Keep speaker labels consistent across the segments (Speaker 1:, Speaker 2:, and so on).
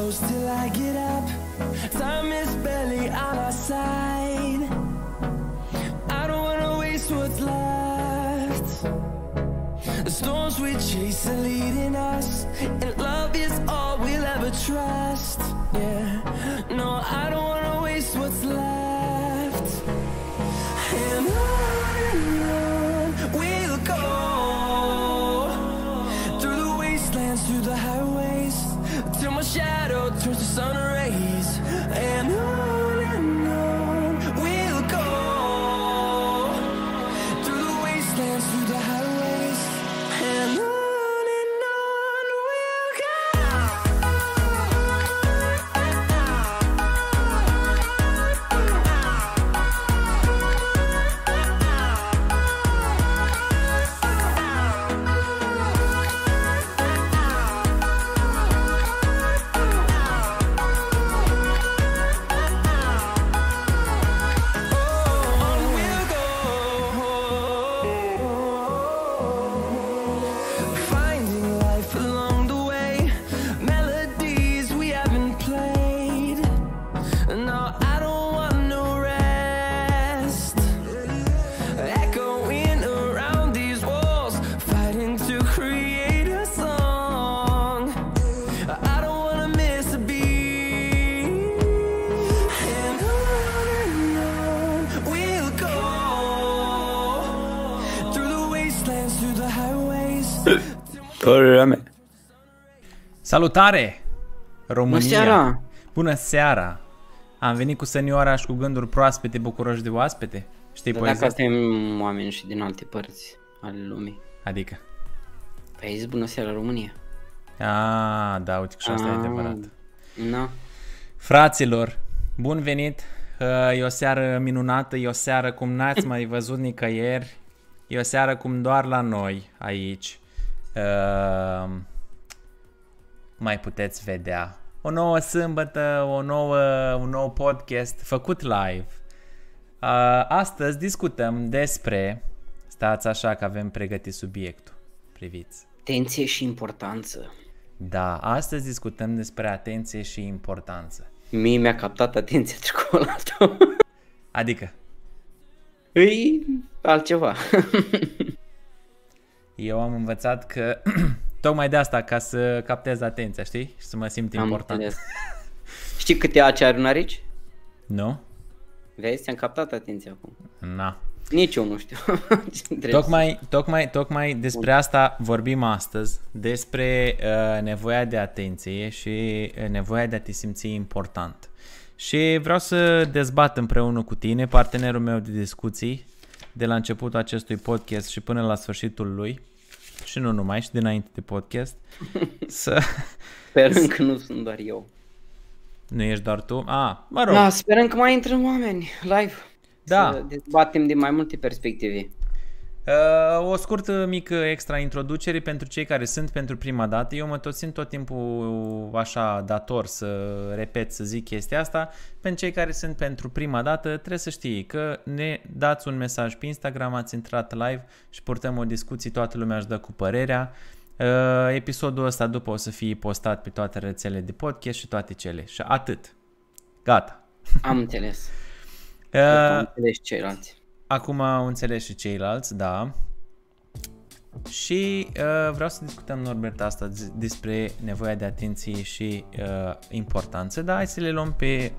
Speaker 1: close till I get up. Time is barely on our side. I don't wanna waste what's left. The storms we chase are leading us, and love is all we'll ever trust. Yeah, no, I don't wanna waste what's left.
Speaker 2: Salutare! România!
Speaker 3: Bună seara!
Speaker 2: Bună seara! Am venit cu senioara și cu gânduri proaspete, bucuroși de oaspete. Știi
Speaker 3: Dar dacă
Speaker 2: poezia?
Speaker 3: suntem oameni și din alte părți ale lumii.
Speaker 2: Adică?
Speaker 3: Păi ai zis bună seara România.
Speaker 2: A, da, uite că și asta e
Speaker 3: Ah.
Speaker 2: adevărat.
Speaker 3: Na,
Speaker 2: Fraților, bun venit! Uh, E o seară minunată, e o seară cum n-ați mai văzut nicăieri, e o seară cum doar la noi aici uh, mai puteți vedea. O nouă sâmbătă, o nouă, un nou podcast făcut live. Uh, Astăzi discutăm despre, stați așa că avem pregătit subiectul, priviți.
Speaker 3: atenție și importanță.
Speaker 2: Da, astăzi discutăm despre atenție și importanță.
Speaker 3: Mie mi-a captat atenția ciocolată.
Speaker 2: Adică,
Speaker 3: Îi altceva.
Speaker 2: Eu am învățat că tocmai de asta, ca să captez atenția, știi? Și să mă simt
Speaker 3: Am
Speaker 2: important.
Speaker 3: înțeles. Știi câte ace are un arici?
Speaker 2: Nu?
Speaker 3: Vezi, ți-am captat atenția acum.
Speaker 2: Na.
Speaker 3: Nici eu nu știu. Ce trebuie
Speaker 2: Tocmai, tocmai, tocmai despre asta vorbim astăzi, despre uh, nevoia de atenție și uh, nevoia de a te simți important. Și vreau să dezbat împreună cu tine, partenerul meu de discuții, de la începutul acestui podcast și până la sfârșitul lui, și nu numai, și dinainte de podcast, să...
Speaker 3: să... Sperăm că nu sunt doar eu.
Speaker 2: Nu ești doar tu? A, mă rog.
Speaker 3: Da, sperăm că mai intră oameni live.
Speaker 2: Da.
Speaker 3: Să dezbatem din mai multe perspective.
Speaker 2: Uh, o scurtă mică extra introducere pentru cei care sunt pentru prima dată. Eu mă tot simt tot timpul așa dator să repet, să zic chestia asta. Pentru cei care sunt pentru prima dată, trebuie să știi că ne dați un mesaj pe Instagram, ați intrat live și purtăm o discuție, toată lumea își dă cu părerea. Uh, episodul ăsta după o să fie postat pe toate rețelele de podcast și toate cele. Și atât. Gata.
Speaker 3: Am înțeles.
Speaker 2: Uh,
Speaker 3: Am înțeles ceilalți.
Speaker 2: Acum au înțeles și ceilalți, da. Și uh, vreau să discutăm, Norbert, asta z- despre nevoia de atenție și uh, importanță, dar hai să le luăm pe,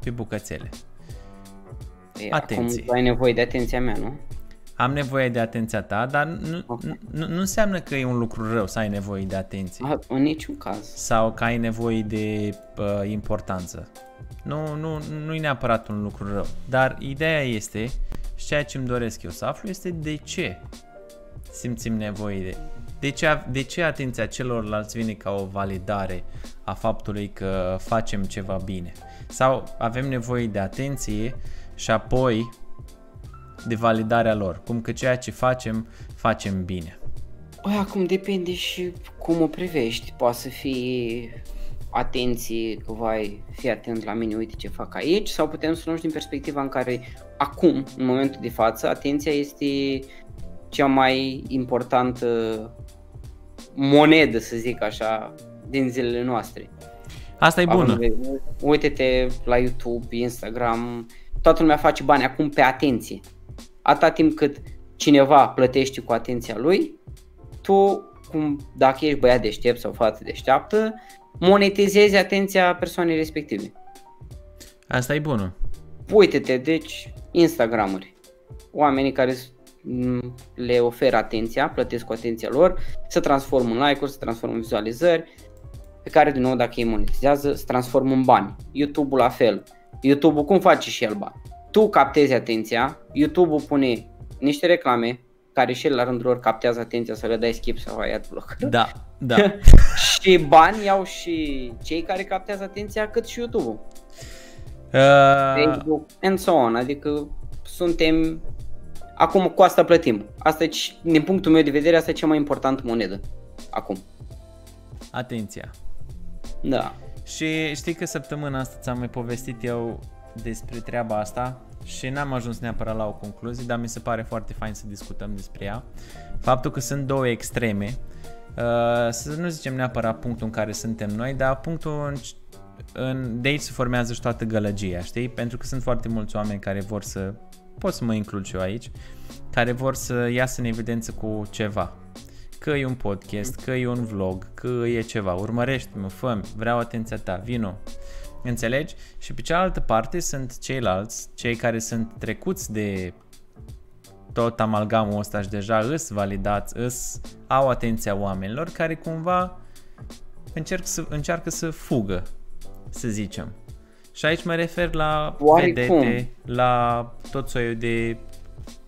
Speaker 2: pe bucățele.
Speaker 3: E,
Speaker 2: Atenție.
Speaker 3: Acum tu ai nevoie de atenția mea, nu?
Speaker 2: Am nevoie de atenția ta, dar nu,
Speaker 3: Ok.
Speaker 2: nu, nu înseamnă că e un lucru rău să ai nevoie de atenție
Speaker 3: A, în niciun caz.
Speaker 2: sau că ai nevoie de uh, importanță. Nu, nu, nu e neapărat un lucru rău. Dar ideea este, și ceea ce îmi doresc eu să aflu, este de ce simțim nevoie de... De ce, de ce atenția celorlalți vine ca o validare a faptului că facem ceva bine? Sau avem nevoie de atenție și apoi de validarea lor, cum că ceea ce facem, facem bine.
Speaker 3: Băi, acum depinde și cum o privești. Poate să fie atenție, că vai, fii atent la mine, uite ce fac aici, sau putem să luăm și din perspectiva în care acum, în momentul de față, atenția este cea mai importantă monedă, să zic așa, din zilele noastre.
Speaker 2: Asta e bună.
Speaker 3: Având- Uite-te la YouTube, Instagram, toată lumea face bani acum pe atenție. Atâta timp cât cineva plătește cu atenția lui, tu, cum, dacă ești băiat deștept sau fată deșteaptă, monetizezi atenția persoanei respective.
Speaker 2: Asta e bună.
Speaker 3: Uite-te, deci, Instagramuri. Oamenii care s- m, le oferă atenția, plătesc cu atenția lor, se transformă în like-uri, se transformă în vizualizări, pe care, din nou, dacă ei monetizează, se transformă în bani. YouTube-ul la fel. YouTube-ul cum face și el bani? Tu captezi atenția, YouTube-ul pune niște reclame, care și el la rândul lor captează atenția să le dai skip sau ai adblock.
Speaker 2: Da, da.
Speaker 3: și bani iau și cei care captează atenția, cât și YouTube-ul.
Speaker 2: Uh,
Speaker 3: Facebook and so on, adică suntem acum cu asta plătim. Asta e, c- din punctul meu de vedere, asta e cea mai importantă monedă acum.
Speaker 2: atenția.
Speaker 3: Da.
Speaker 2: Și știi că săptămâna asta ți-am mai povestit eu despre treaba asta și n-am ajuns neapărat la o concluzie, dar mi se pare foarte fain să discutăm despre ea. Faptul că sunt două extreme, uh, să nu zicem neapărat punctul în care suntem noi, dar punctul în, în, de aici se formează și toată gălăgia, știi? Pentru că sunt foarte mulți oameni care vor să, pot să mă includ și eu aici, care vor să iasă în evidență cu ceva. Că e un podcast, că e un vlog, că e ceva, urmărește-mă, fă vreau atenția ta, vino. Înțelegi? Și pe cealaltă parte sunt ceilalți, cei care sunt trecuți de tot amalgamul ăsta și deja îs validați, îs, au atenția oamenilor care cumva încerc să, încearcă să fugă, să zicem. Și aici mă refer la
Speaker 3: Oarecum.
Speaker 2: vedete, la tot soiul de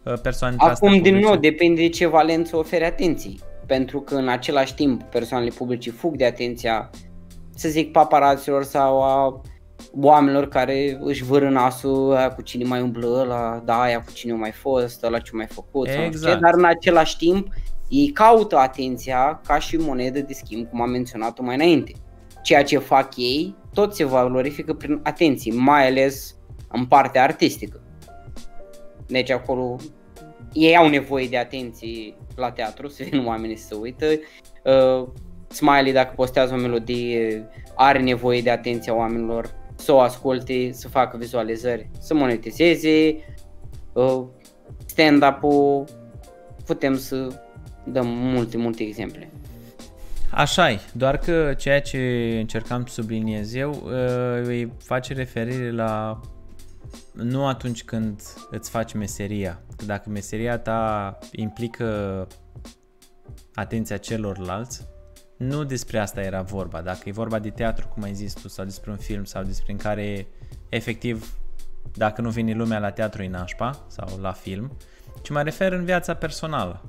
Speaker 2: uh, persoane de astea
Speaker 3: Acum, din
Speaker 2: publice.
Speaker 3: nou, depinde de ce valență oferi atenții. Pentru că în același timp persoanele publice fug de atenția, să zic, paparaților sau a oamenilor care își vâră nasul aia cu cine mai umblă ăla, da, aia cu cine a mai fost, ăla ce mai făcut, sau nu știu
Speaker 2: Exact.
Speaker 3: ce, dar în același timp ei caută atenția ca și monedă de schimb, cum am menționat-o mai înainte. Ceea ce fac ei, tot se valorifică prin atenție, mai ales în partea artistică. Deci acolo ei au nevoie de atenție la teatru, să vină oamenii să se uită. Uh, Smiley dacă postează o melodie are nevoie de atenția oamenilor să o asculte, să facă vizualizări, să monetizeze. Uh, stand-up-ul putem să dăm multe, multe exemple.
Speaker 2: Așa e, doar că ceea ce încercam să subliniez eu uh, îi face referire la nu atunci când îți faci meseria. Că dacă meseria ta implică atenția celorlalți, nu despre asta era vorba. Dacă e vorba de teatru, cum ai zis tu, sau despre un film, sau despre în care efectiv, dacă nu vine lumea la teatru, e nașpa, sau la film, ci mă refer în viața personală.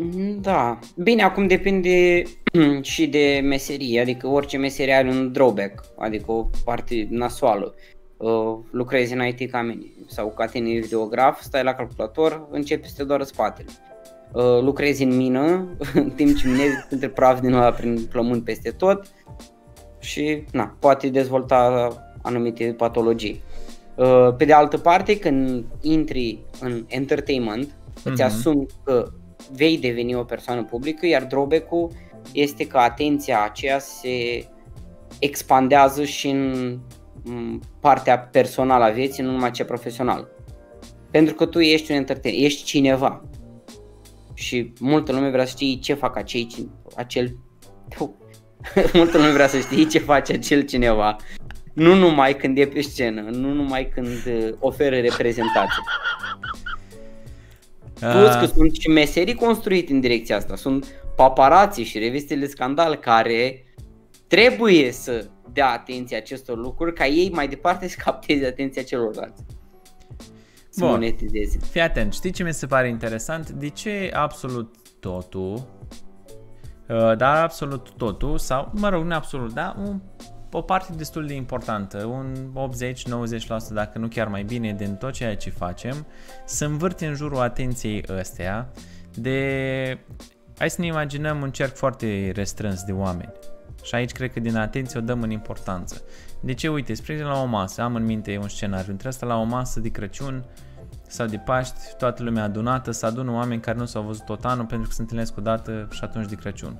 Speaker 3: Mm, Da, bine, acum depinde și de meserie, adică orice meserie are un drawback, adică o parte nasoală. Uh, lucrezi în IT ca mine sau ca tine videograf, stai la calculator, începi să te doară spatele. Uh, lucrezi în mină, în timp ce minezi între praf din ăla prin plămâni peste tot și na, poate dezvolta anumite patologii. Uh, Pe de altă parte, când intri în entertainment, îți
Speaker 2: Mhm.
Speaker 3: asumi că vei deveni o persoană publică, iar drawback-ul este că atenția aceea se expandează și în m, partea personală a vieții, nu numai cea profesională. Pentru că tu ești un entertainer, ești cineva. Și multă lume vrea să știe ce fac acei, cin- acel... multă lume vrea să știe ce face acel cineva. Nu numai când e pe scenă, nu numai când uh, oferă reprezentație. Plus că
Speaker 2: Ah,
Speaker 3: sunt și meserii construite în direcția asta. Sunt paparații și revistele scandal care trebuie să dea atenție acestor lucruri ca ei mai departe să capteze atenția celorlalți. Să
Speaker 2: Bun.
Speaker 3: monetizeze.
Speaker 2: Fii atent, știi ce mi se pare interesant? De ce absolut totul, uh, dar absolut totul, sau, mă rog, nu absolut, da, un, o parte destul de importantă, un 80-90% dacă nu chiar mai bine din tot ceea ce facem, se învârte în jurul atenției ăstea de... Hai să ne imaginăm un cerc foarte restrâns de oameni. Și aici cred că din atenție o dăm în importanță. De ce? Uite, spre exemplu la o masă, am în minte un scenariu între asta la o masă de Crăciun, sau de Paști, toată lumea adunată, să adună oameni care nu s-au văzut tot anul pentru că se întâlnesc o dată și atunci de Crăciun.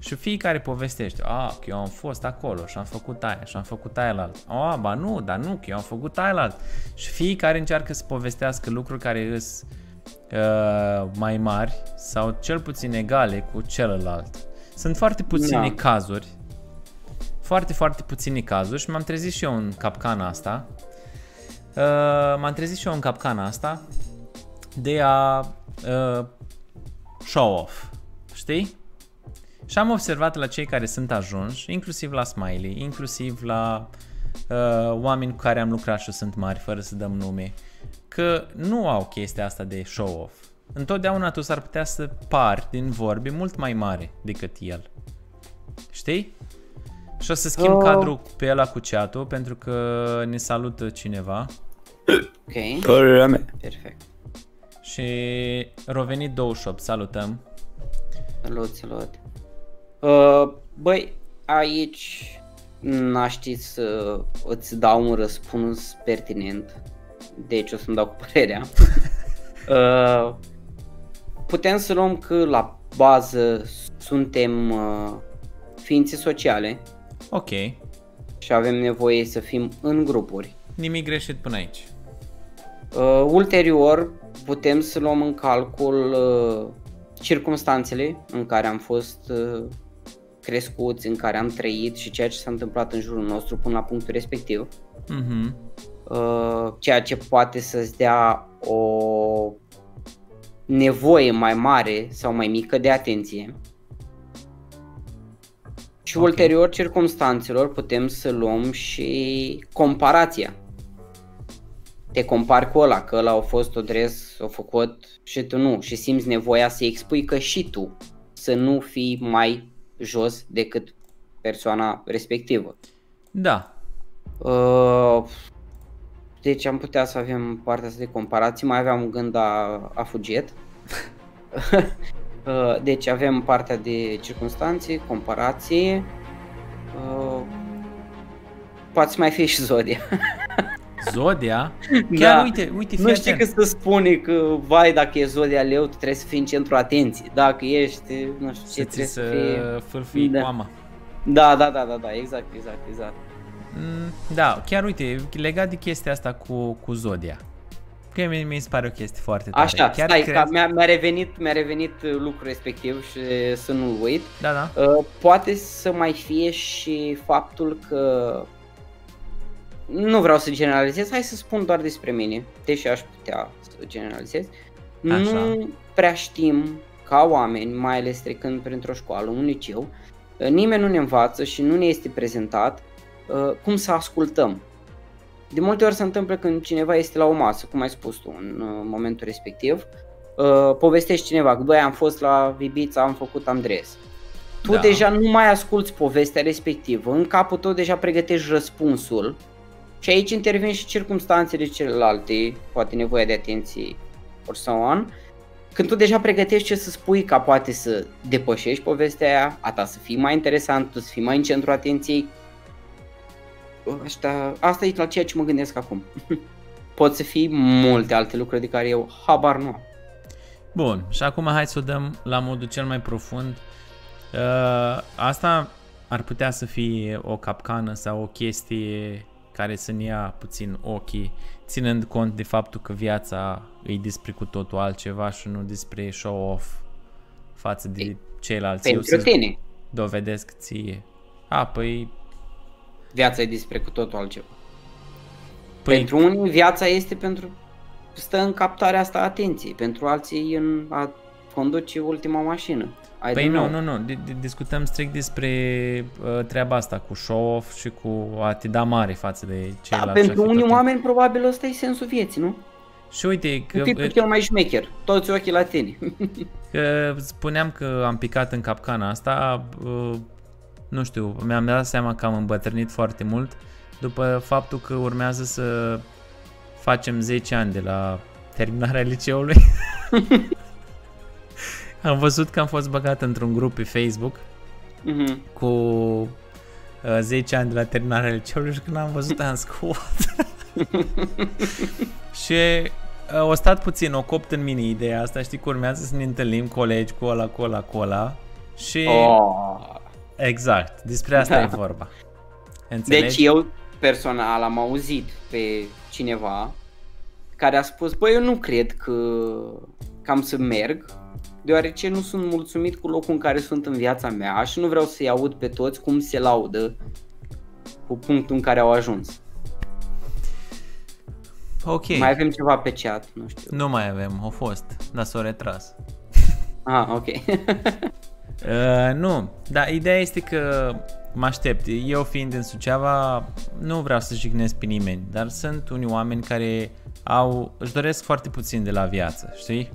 Speaker 2: Și fiecare povestește, a, că eu am fost acolo și am făcut aia și am făcut aia la alt. A, ba nu, dar nu, că eu am făcut aia la alt. Și fiecare încearcă să povestească lucruri care îs uh, mai mari sau cel puțin egale cu celălalt. Sunt foarte puține
Speaker 3: Da.
Speaker 2: cazuri, foarte, foarte puține cazuri și m-am trezit și eu în capcana asta. Uh, m-am trezit și eu în capcana asta de a uh, show off, știi? Și am observat la cei care sunt ajunși, inclusiv la Smiley, inclusiv la uh, oameni cu care am lucrat și sunt mari, fără să dăm nume, că nu au chestia asta de show off. Întotdeauna tu s-ar putea să pari din vorbe mult mai mare decât el. Știi? Și o să schimb
Speaker 3: Oh.
Speaker 2: cadrul pe ăla cu chat pentru că ne salută cineva
Speaker 3: Ok,
Speaker 4: Părerea mea.
Speaker 3: perfect.
Speaker 2: și Rovenit 28, salutăm.
Speaker 3: Salut, salut. Uh, băi, aici n-aș ști să îți dau un răspuns pertinent. Deci o să-mi dau cu părerea. uh, putem să luăm că la bază suntem uh, ființe sociale
Speaker 2: Ok,
Speaker 3: și avem nevoie să fim în grupuri.
Speaker 2: nimic greșit până aici.
Speaker 3: Uh, ulterior putem să luăm în calcul uh, circumstanțele în care am fost uh, crescuți, în care am trăit și ceea ce s-a întâmplat în jurul nostru până la punctul respectiv.
Speaker 2: Mhm.
Speaker 3: Uh, ceea ce poate să-ți dea o nevoie mai mare sau mai mică de atenție. Și
Speaker 2: Ok.
Speaker 3: ulterior circumstanțelor putem să luăm și comparația. Te compari cu ăla, că ăla a fost o dres, o făcut și tu nu și simți nevoia să expui că și tu să nu fii mai jos decât persoana respectivă.
Speaker 2: Da,
Speaker 3: Uh, deci am putea să avem partea asta de comparații, mai aveam un gând a, a fuget. Uh, deci avem partea de circunstanțe, comparație, uh, poate să mai fie și Zodia.
Speaker 2: Zodia. Chiar
Speaker 3: Da.
Speaker 2: uite, uite, fii
Speaker 3: Nu știi
Speaker 2: atent.
Speaker 3: că să spune că, vai, dacă e Zodia leu, tu trebuie să fii în centru atenției. Dacă ești, nu știu ce,
Speaker 2: să ți
Speaker 3: trebuie
Speaker 2: să
Speaker 3: să fie...
Speaker 2: fâlfâi
Speaker 3: Da.
Speaker 2: coama.
Speaker 3: Da, da, da, da, da, exact, exact, exact.
Speaker 2: Mm, Da, chiar uite, legat de chestia asta cu, cu Zodia. Că mi, mi se pare o chestie foarte tare.
Speaker 3: Așa,
Speaker 2: chiar
Speaker 3: stai,
Speaker 2: crezi-
Speaker 3: că mi-a, mi-a, revenit, mi-a revenit uh, lucrul respectiv și să nu-l uit.
Speaker 2: Da, da.
Speaker 3: Uh, poate să mai fie și faptul că nu vreau să generalizez, hai să spun doar despre mine, deși aș putea să generalizez.
Speaker 2: Așa.
Speaker 3: Nu prea știm ca oameni, mai ales trecând printr-o școală, un liceu, uh, nimeni nu ne învață și nu ne este prezentat uh, cum să ascultăm. De multe ori se întâmplă când cineva este la o masă, cum ai spus tu în uh, momentul respectiv, uh, povestești cineva că băi am fost la Ibița, am făcut Andres. Tu
Speaker 2: Da.
Speaker 3: deja nu mai asculti povestea respectivă, în capul tău deja pregătești răspunsul și aici intervin și circumstanțele celelalte, poate nevoia de atenție or so on. Când tu deja pregătești ce să spui ca poate să depășești povestea aia, a ta să fii mai interesant, tu să fii mai în centru atenției, Asta, asta e la ceea ce mă gândesc acum. Pot să fie multe alte lucruri de care eu habar nu am.
Speaker 2: Bun, și acum hai să o dăm la modul cel mai profund. Uh, asta ar putea să fie o capcană sau o chestie care să ne ia puțin ochii, ținând cont de faptul că viața e despre cu totul altceva și nu despre show-off față de ceilalți. Eu
Speaker 3: Pentru
Speaker 2: să
Speaker 3: tine,
Speaker 2: dovedesc ție. A, păi...
Speaker 3: viața e despre cu totul altceva.
Speaker 2: păi
Speaker 3: Pentru unii viața este pentru stă în captarea asta a atenției, pentru alții în a conduce ultima mașină. I
Speaker 2: Păi
Speaker 3: don't
Speaker 2: nu,
Speaker 3: know.
Speaker 2: nu, nu, d- d- discutăm strict despre uh, treaba asta cu show-off și cu a te da mare față de
Speaker 3: Da,
Speaker 2: ceilalți.
Speaker 3: pentru
Speaker 2: și a fi
Speaker 3: unii
Speaker 2: tot
Speaker 3: oameni probabil ăsta e sensul vieții, nu?
Speaker 2: Și uite,
Speaker 3: Că,
Speaker 2: că,
Speaker 3: tipul cel mai șmecher, toți ochii la tine.
Speaker 2: că spuneam că am picat în capcana asta, uh, nu știu, mi-am dat seama că am îmbătrânit foarte mult după faptul că urmează să facem 10 ani de la terminarea liceului. am văzut că am fost băgat într-un grup pe Facebook
Speaker 3: Mhm.
Speaker 2: cu uh, 10 ani de la terminarea liceului și când am văzut am scuat. și uh, o stat puțin, o copt în mine ideea asta, știi, că urmează să ne întâlnim colegi cu ăla, cu ăla, cu ăla și...
Speaker 3: Oh.
Speaker 2: Exact, despre asta
Speaker 3: Da.
Speaker 2: e vorba. Înțelegi?
Speaker 3: Deci eu personal am auzit pe cineva care a spus, băi, eu nu cred că cam să merg, deoarece nu sunt mulțumit cu locul în care sunt în viața mea și nu vreau să-i aud pe toți cum se laudă cu punctul în care au ajuns.
Speaker 2: Ok,
Speaker 3: Mai avem ceva pe chat, nu știu.
Speaker 2: nu mai avem, au fost, dar s-au retras.
Speaker 3: Ah, ok.
Speaker 2: Uh, nu, dar ideea este că mă aștept. Eu fiind în Suceava, nu vreau să jignesc pe nimeni, dar sunt unii oameni care au, își doresc foarte puțin de la viață, știi?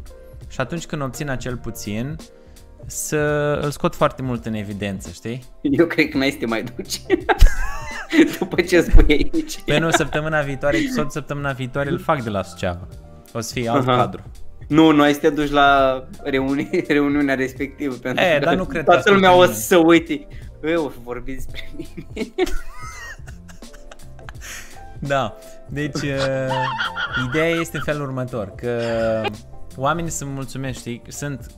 Speaker 2: Și atunci când obțin acel puțin, să îl scot foarte mult în evidență, știi?
Speaker 3: eu cred că n-ai să te mai duci. După ce spui aici.
Speaker 2: Pe nu, săptămâna viitoare, episod săptămâna viitoare îl fac de la Suceava. O să fie alt
Speaker 3: Aha.
Speaker 2: cadru.
Speaker 3: Nu, nu ai să te duci la reuni- reuniunea respectivă pentru
Speaker 2: E,
Speaker 3: că
Speaker 2: dar nu cred că
Speaker 3: toată
Speaker 2: ascultă
Speaker 3: lumea o
Speaker 2: nimeni.
Speaker 3: să se uite. Eu o să vorbi despre mine.
Speaker 2: Da, deci uh, ideea este în felul următor, că oamenii sunt mulțumesc, știi, sunt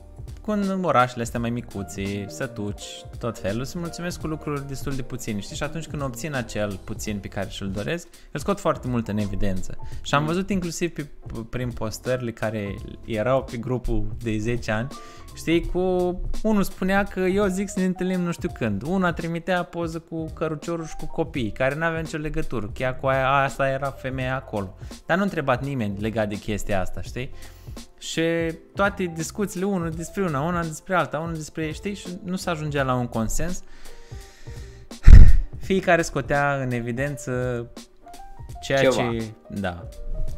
Speaker 2: cu în orașele astea mai micuțe, sătuci, tot felul, se mulțumesc cu lucruri destul de puține, știi, și atunci când obțin acel puțin pe care și-l doresc, îl scot foarte mult în evidență. Și am văzut inclusiv pe, prin postările care erau pe grupul de 10 ani, știi, cu unul spunea că eu zic să ne întâlnim nu știu când, una trimitea poză cu căruciorul și cu copii, care nu avea nicio legătură, chiar cu aia, asta era femeia acolo. Dar nu a întrebat nimeni legat de chestia asta, știi? Și toate discuțiile, unul despre una, una despre alta, unul despre, știi, și nu se ajungea la un consens. Fiecare scotea în evidență ceea
Speaker 3: Ceva.
Speaker 2: ce, da,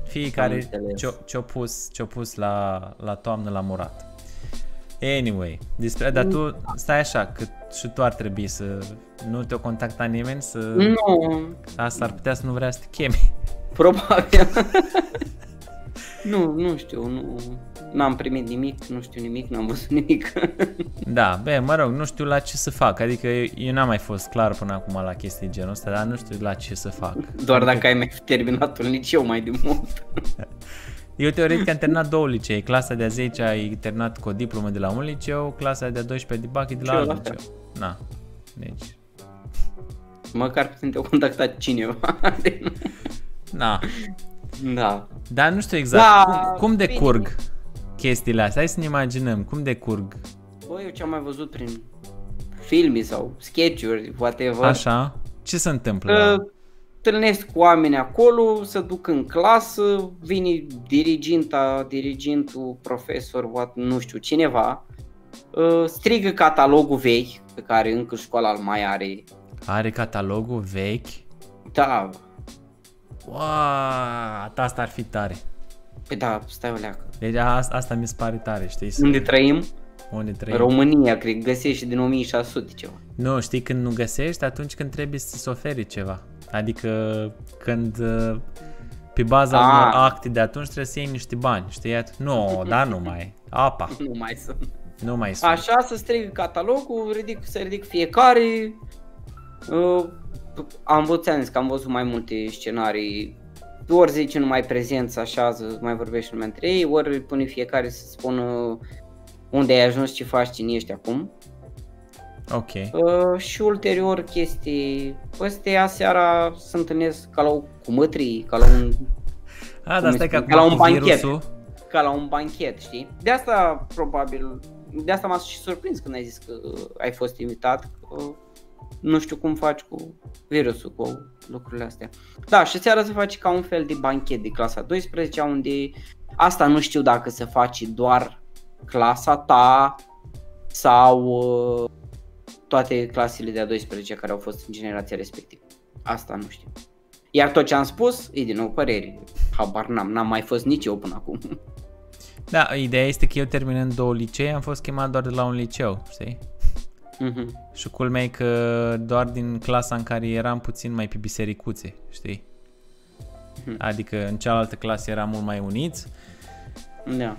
Speaker 2: fiecare
Speaker 3: înțeles.
Speaker 2: ce-o, ce-o pus, ce-o pus la, la toamnă la murat. Anyway, despre, dar tu stai așa, că și tu ar trebui să nu te-o contacta nimeni, să
Speaker 3: Nu,
Speaker 2: asta ar putea să nu vrea să te chemi.
Speaker 3: probabil. nu, nu știu, nu, n-am primit nimic, nu știu nimic, n-am văzut nimic.
Speaker 2: Da, bă, mă rog, nu știu la ce să fac, adică eu, eu n-am mai fost clar până acum la chestii genul ăsta, dar nu știu la ce să fac.
Speaker 3: Doar dacă ai mai fi terminat un liceu mai de mult.
Speaker 2: Eu teoretic am terminat două licee, clasa de-a 10 ai terminat cu o diplomă de la un liceu, clasa de-a 12 de bac e de la
Speaker 3: Și eu
Speaker 2: alt
Speaker 3: la
Speaker 2: liceu. Na, deci,
Speaker 3: Măcar putem te-o contacta cineva.
Speaker 2: na.
Speaker 3: da.
Speaker 2: Dar nu știu exact,
Speaker 3: Da,
Speaker 2: cum, cum
Speaker 3: bine.
Speaker 2: decurg chestiile astea, hai să ne imaginăm, cum decurg,
Speaker 3: Bă, eu ce am mai văzut prin filme sau sketch-uri, whatever.
Speaker 2: așa, ce se întâmplă?
Speaker 3: Că întâlnesc cu oameni acolo, să duc în clasă, vine diriginta, dirigintul, profesor, what, nu știu, cineva, uh, strigă catalogul vechi pe care încă școala îl mai are.
Speaker 2: Are catalogul vechi?
Speaker 3: Da,
Speaker 2: Wow, asta ar fi tare.
Speaker 3: pe da, stai o leacă.
Speaker 2: Deci asta, asta mi se pare tare, știi? Să,
Speaker 3: Unde trăim?
Speaker 2: unde trăim.
Speaker 3: România, cred, găsești din 1600 ceva.
Speaker 2: Nu, știi când nu găsești, atunci când trebuie să-ți oferi ceva. Adică când uh, pe baza
Speaker 3: Ah.
Speaker 2: unor acte de atunci trebuie să iei niște bani, știi? Nu, dar nu mai. Apa,
Speaker 3: Nu mai sunt.
Speaker 2: nu mai sunt.
Speaker 3: Așa să strigă catalogul, ridic, să ridic fiecare. Uh, am văzut, că am văzut mai multe scenarii. Ori zice numai prezent, să așează, mai vorbește lumea între ei, ori îi pune fiecare să spună unde ai ajuns, ce faci, cine ești acum.
Speaker 2: Ok.
Speaker 3: Uh, și ulterior chestii, ăstea seara se întâlnesc ca la o, cu mătrii, ca la un
Speaker 2: A,
Speaker 3: cum
Speaker 2: dar
Speaker 3: îi
Speaker 2: stai că
Speaker 3: spun,
Speaker 2: acum
Speaker 3: ca la un
Speaker 2: cu
Speaker 3: banchet.
Speaker 2: virusul,
Speaker 3: ca la un banchet, știi? De asta probabil, de asta m-a și surprins când ai zis că ai fost invitat, că nu știu cum faci cu virusul, cu lucrurile astea. Da, și seara se face ca un fel de banchet de clasa 12, unde asta nu știu dacă se face doar clasa ta sau uh, toate clasele de a 12 care au fost în generația respectivă. Asta nu știu. Iar tot ce am spus e din nou păreri. Habar n-am, n-am mai fost nici eu până acum.
Speaker 2: Da, ideea este că eu terminând două licee am fost chemat doar de la un liceu, știi?
Speaker 3: Mhm.
Speaker 2: Și culmea e că doar din clasa în care eram puțin mai pe bisericuțe, știi?
Speaker 3: Mhm.
Speaker 2: Adică în cealaltă clasă eram mult mai uniți.
Speaker 3: Da.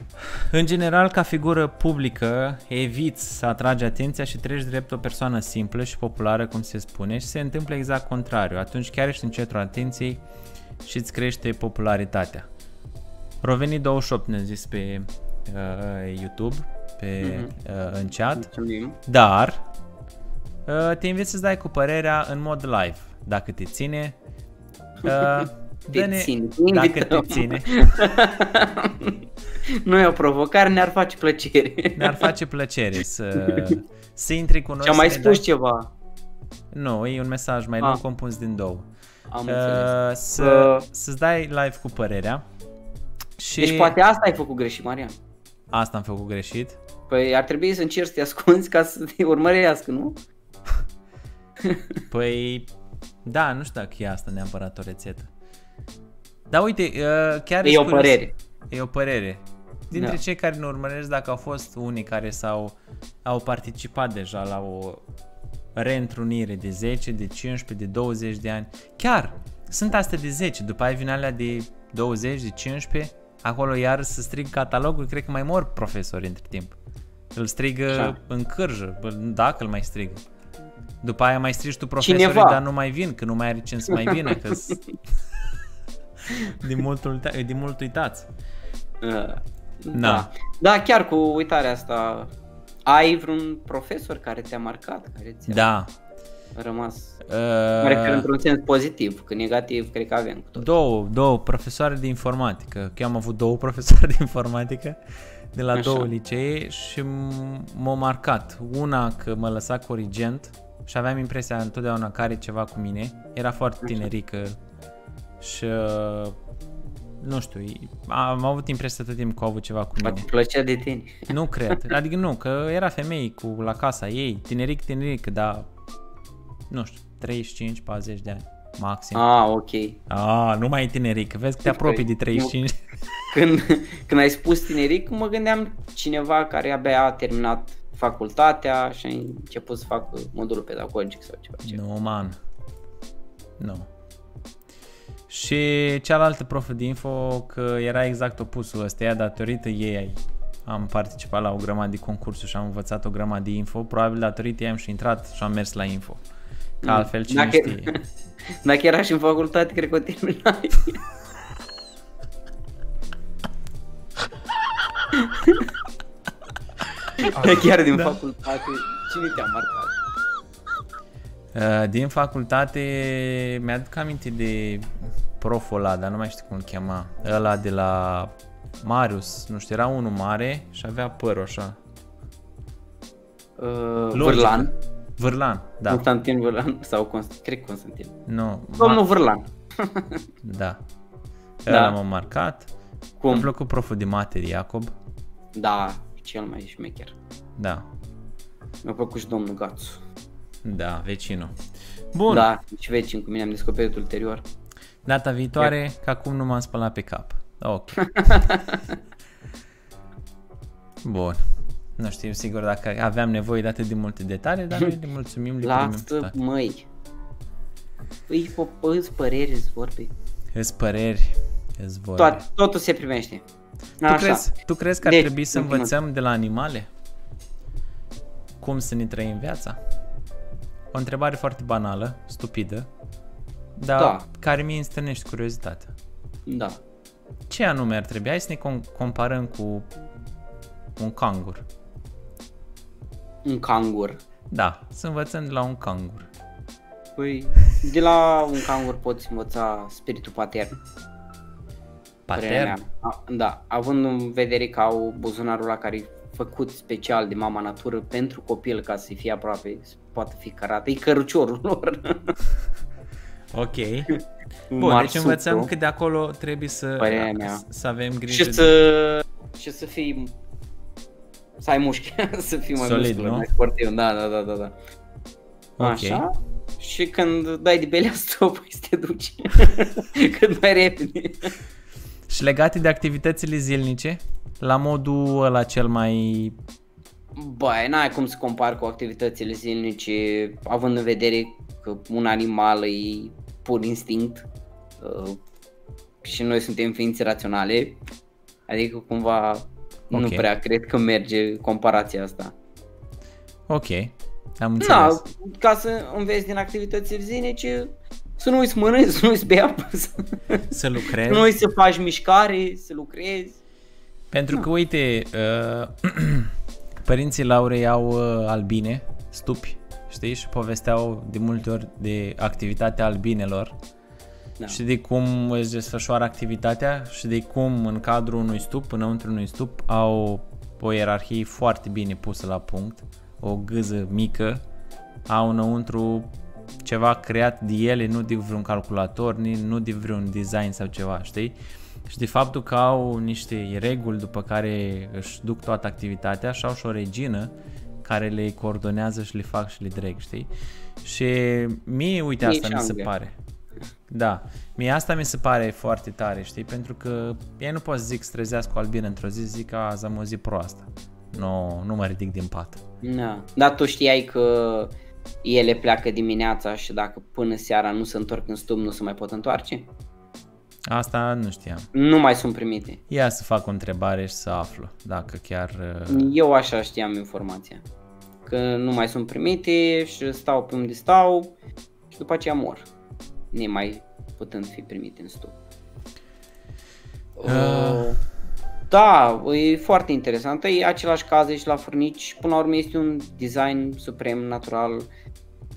Speaker 2: În general, ca figură publică, eviți să atragi atenția și treci drept o persoană simplă și populară, cum se spune, și se întâmplă exact contrariu. Atunci chiar ești în centrul atenției și îți crește popularitatea. Revenit 28 ne zis pe uh, YouTube, pe uh, în chat,
Speaker 3: Mulțumim.
Speaker 2: dar uh, te invit să-ți dai cu părerea în mod live, dacă te ține. Uh,
Speaker 3: Te
Speaker 2: dă-ne-
Speaker 3: ține, te
Speaker 2: dacă te
Speaker 3: invităm.
Speaker 2: ține,
Speaker 3: Nu e o provocare, ne-ar face plăcere.
Speaker 2: ne-ar face plăcere să, să intri cu noi.
Speaker 3: Și-am
Speaker 2: să
Speaker 3: mai
Speaker 2: ne
Speaker 3: spus
Speaker 2: dai-
Speaker 3: ceva.
Speaker 2: Nu, e un mesaj mai
Speaker 3: Ah.
Speaker 2: lung compus din două.
Speaker 3: Am înțeles.
Speaker 2: Uh, să,
Speaker 3: Uh.
Speaker 2: să-ți dai live cu părerea. Și
Speaker 3: Deci poate asta ai făcut greșit, Marian.
Speaker 2: asta am făcut greșit.
Speaker 3: Păi ar trebui să încerci să te ascunzi ca să te urmărească, nu?
Speaker 2: Păi, da, nu știu dacă e asta neapărat o rețetă. Dar uite, uh, chiar
Speaker 3: E
Speaker 2: sunt
Speaker 3: o
Speaker 2: curios.
Speaker 3: părere.
Speaker 2: E o părere. Dintre
Speaker 3: Da.
Speaker 2: cei care ne urmăresc, dacă au fost unii care s-au au participat deja la o reîntrunire de 10, de 15, de 20 de ani, chiar sunt astea de 10, după aia vine alea de 20, de 15, acolo iar să strig catalogul, cred că mai mor profesori între timp. Îl strigă
Speaker 3: Așa.
Speaker 2: în cârjă, bă, dacă îl mai strigă. După aia mai strigi tu profesorii,
Speaker 3: Cineva.
Speaker 2: dar nu mai vin, că nu mai are cine să mai vină, că din mult, uita- din mult uitați.
Speaker 3: Uh,
Speaker 2: Na.
Speaker 3: Da. da, chiar cu uitarea asta, ai vreun profesor care te-a marcat, care ți-a
Speaker 2: Da.
Speaker 3: rămas? Mă refer
Speaker 2: Uh,
Speaker 3: într-un sens pozitiv, că negativ cred că avem cu tot.
Speaker 2: două, două profesoare de informatică. Că eu am avut două profesoare de informatică de la
Speaker 3: Așa.
Speaker 2: două licee și m- m-au marcat. Una că mă lăsa corigent și aveam impresia întotdeauna că are ceva cu mine. Era foarte tinerică și uh, nu știu, am avut impresia tot timpul că au avut ceva cu
Speaker 3: Poate
Speaker 2: mine.
Speaker 3: plăcea de tine.
Speaker 2: Nu cred. Adică nu, că era femei cu la casa ei, tineric, tineric, dar nu știu, 35-40 de ani maxim.
Speaker 3: Ah, ok.
Speaker 2: Ah, nu mai e tineric, vezi că te apropii de 35.
Speaker 3: Când, când ai spus tineric, mă gândeam cineva care abia a terminat facultatea și a început să facă modulul pedagogic sau ceva. ceva.
Speaker 2: Nu, man. Nu. Și cealaltă profă de info că era exact opusul ăsteia, datorită ei am participat la o grămadă de concursuri și am învățat o grămadă de info, probabil datorită ei am și intrat și am mers la info. Că
Speaker 3: Mm.
Speaker 2: altfel cine
Speaker 3: Dacă-
Speaker 2: știe.
Speaker 3: Dacă era și în facultate, cred că o terminai. Chiar din
Speaker 2: Da.
Speaker 3: facultate, cine te-a marcat?
Speaker 2: Uh, Din facultate mi-aduc aminte de proful ăla, dar nu mai știu cum îl chema. Ăla de la Marius, nu știu, era unul mare și avea păr așa.
Speaker 3: Uh,
Speaker 2: Logică.
Speaker 3: Vârlan,
Speaker 2: Vârlan, da.
Speaker 3: Constantin Vârlan sau Const- cred că Constantin.
Speaker 2: Nu,
Speaker 3: Domnul
Speaker 2: ma-
Speaker 3: Vârlan.
Speaker 2: da.
Speaker 3: Da.
Speaker 2: Ăla m-a marcat.
Speaker 3: Cum?
Speaker 2: Mi-a plăcut proful de mate de Iacob.
Speaker 3: Da, cel mai șmecher.
Speaker 2: Da,
Speaker 3: Mi-a plăcut și domnul Gațu.
Speaker 2: da, vecinul. Bun,
Speaker 3: Da, și vecin cu mine am descoperit ulterior.
Speaker 2: Data viitoare, că acum nu m-am spălat pe cap. Ok. Bun. Nu știu sigur dacă aveam nevoie de atât de multe detalii, dar noi le mulțumim, le primim
Speaker 3: Lasă,
Speaker 2: toate.
Speaker 3: măi. Îi îți păreri, îți vorbi.
Speaker 2: Îți păreri, îți vorbe.
Speaker 3: Toate, totul se primește.
Speaker 2: Tu
Speaker 3: Așa.
Speaker 2: crezi, tu crezi că ar
Speaker 3: Deci,
Speaker 2: trebui să
Speaker 3: în primul
Speaker 2: învățăm de la animale? Cum să ne trăim viața? O întrebare foarte banală, stupidă, dar
Speaker 3: Da.
Speaker 2: care mi-e înstârnește curiozitatea.
Speaker 3: Da.
Speaker 2: Ce anume ar trebui? Hai să ne com- comparăm cu un cangur.
Speaker 3: Un cangur.
Speaker 2: Da, să învățăm de la un cangur.
Speaker 3: Păi, de la un cangur poți învăța spiritul patern. părerea
Speaker 2: Patern?
Speaker 3: mea. A, da, având în vedere că au buzunarul ăla care e făcut special de mama natură pentru copil ca să fie aproape, să poată fi cărat. E căruciorul lor.
Speaker 2: Ok. Bun, deci
Speaker 3: Marsuplu.
Speaker 2: învățăm că de acolo trebuie să,
Speaker 3: Părerea mea.
Speaker 2: să avem grijă
Speaker 3: Și să, și să fii să ai mușchi, să fii mai
Speaker 2: Solid,
Speaker 3: musculos,
Speaker 2: nu?
Speaker 3: mai sportiv, da, da, da, da, da.
Speaker 2: Ok.
Speaker 3: Așa? Și când dai de belea stop, să te duci cât mai repede.
Speaker 2: Și legate de activitățile zilnice, la modul ăla cel mai...
Speaker 3: Băi, n-ai cum să compari cu activitățile zilnice, având în vedere că un animal e pur instinct uh, și noi suntem ființe raționale, adică cumva nu
Speaker 2: Ok.
Speaker 3: prea cred că merge comparația asta.
Speaker 2: Ok, am înțeles.
Speaker 3: Da, ca să înveți din activitățile zilnice, Să nu uiți să mănânci, să nu uiți să bei apă, să,
Speaker 2: Să
Speaker 3: să
Speaker 2: lucrezi.
Speaker 3: nu uiți să faci mișcare, să lucrezi.
Speaker 2: Pentru că, uite, uh, părinții Laurei au uh, albine, stupi, știi? Și povesteau de multe ori de activitatea albinelor
Speaker 3: Da.
Speaker 2: și de cum își desfășoară activitatea și de cum în cadrul unui stup, înăuntru unui stup, au o ierarhie foarte bine pusă la punct, o gâză mică, au înăuntru ceva creat de ele, nu de vreun calculator, ni- nu de vreun design sau ceva, știi? Și de faptul că au niște reguli după care își duc toată activitatea și au și o regină care le coordonează și le fac și le dreg, știi? Și mie, uite,
Speaker 3: Mie
Speaker 2: asta
Speaker 3: și
Speaker 2: mi se
Speaker 3: Anglia.
Speaker 2: pare. Da, mie asta mi se pare foarte tare, știi? Pentru că ei nu pot să zic să trezească o albină într-o zi, zic că azi am o zi proastă. Nu, nu mă ridic din pat.
Speaker 3: Da. Dar tu știai că ele pleacă dimineața și dacă până seara nu se întorc în stup, nu se mai pot întoarce?
Speaker 2: Asta nu știam.
Speaker 3: Nu mai sunt primite.
Speaker 2: Ia să fac o întrebare și să aflu dacă chiar... uh,
Speaker 3: Eu așa știam informația. Că nu mai sunt primite și stau pe unde stau și după aceea mor. Nemai putând fi primite în stup.
Speaker 2: Ah.
Speaker 3: Uh, Da, e foarte interesant. E același caz și la furnici. Până la urmă este un design suprem natural.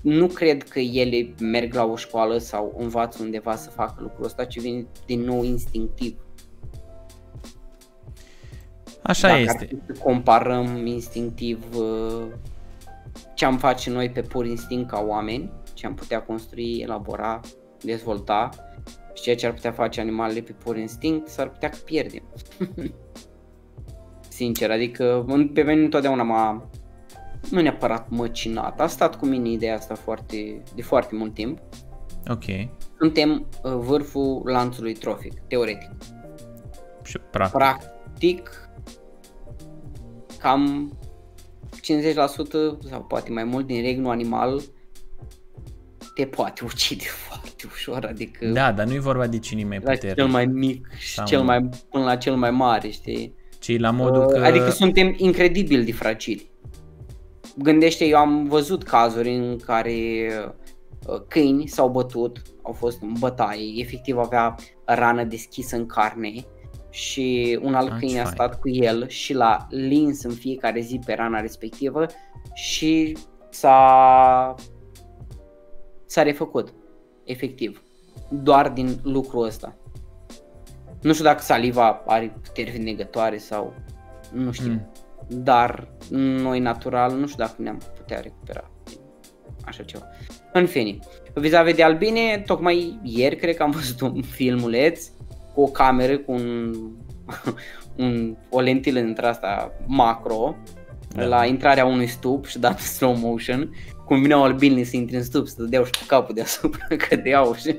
Speaker 3: Nu cred că ele merg la o școală sau învață undeva să facă lucrul ăsta, ci vine din nou instinctiv.
Speaker 2: Așa
Speaker 3: Dacă ar
Speaker 2: este.
Speaker 3: fi să comparăm instinctiv uh, ce am face noi pe pur instinct ca oameni, ce am putea construi, elabora, dezvolta și ceea ce ar putea face animalele pe pur instinct, s-ar putea că pierdem. Sincer, adică în- pe mine întotdeauna m-a nu neapărat măcinat. A stat cu mine ideea asta foarte, de foarte mult timp.
Speaker 2: Ok.
Speaker 3: Suntem uh, vârful lanțului trofic, teoretic.
Speaker 2: Și practic.
Speaker 3: Practic, cam 50% sau poate mai mult din regnul animal te poate ucide foarte ușor, adică
Speaker 2: Da, dar nu e vorba de cine e mai
Speaker 3: la
Speaker 2: puternic.
Speaker 3: cel mai mic și
Speaker 2: Sau-
Speaker 3: cel mai, până la cel mai mare, știi?
Speaker 2: Ci la modul că...
Speaker 3: Adică suntem incredibil de fragili. Gândește, eu am văzut cazuri în care uh, câini s-au bătut, au fost în bătaie, efectiv avea rană deschisă în carne și un alt
Speaker 2: Ah,
Speaker 3: câine
Speaker 2: ce
Speaker 3: a
Speaker 2: fain.
Speaker 3: stat cu el și l-a lins în fiecare zi pe rana respectivă și s-a s-a refăcut, efectiv, doar din lucrul ăsta. Nu știu dacă saliva are puteri vindecătoare sau nu știu,
Speaker 2: Mm.
Speaker 3: dar noi natural nu știu dacă ne-am putea recupera din așa ceva. În fine, vis-a-vis de albine, tocmai ieri cred că am văzut un filmuleț cu o cameră cu un, un o lentilă dintre asta macro
Speaker 2: Da.
Speaker 3: la intrarea unui stup și dat slow motion cum vineau albinele să intre în stup, să dădeau și cu capul deasupra, cădeau și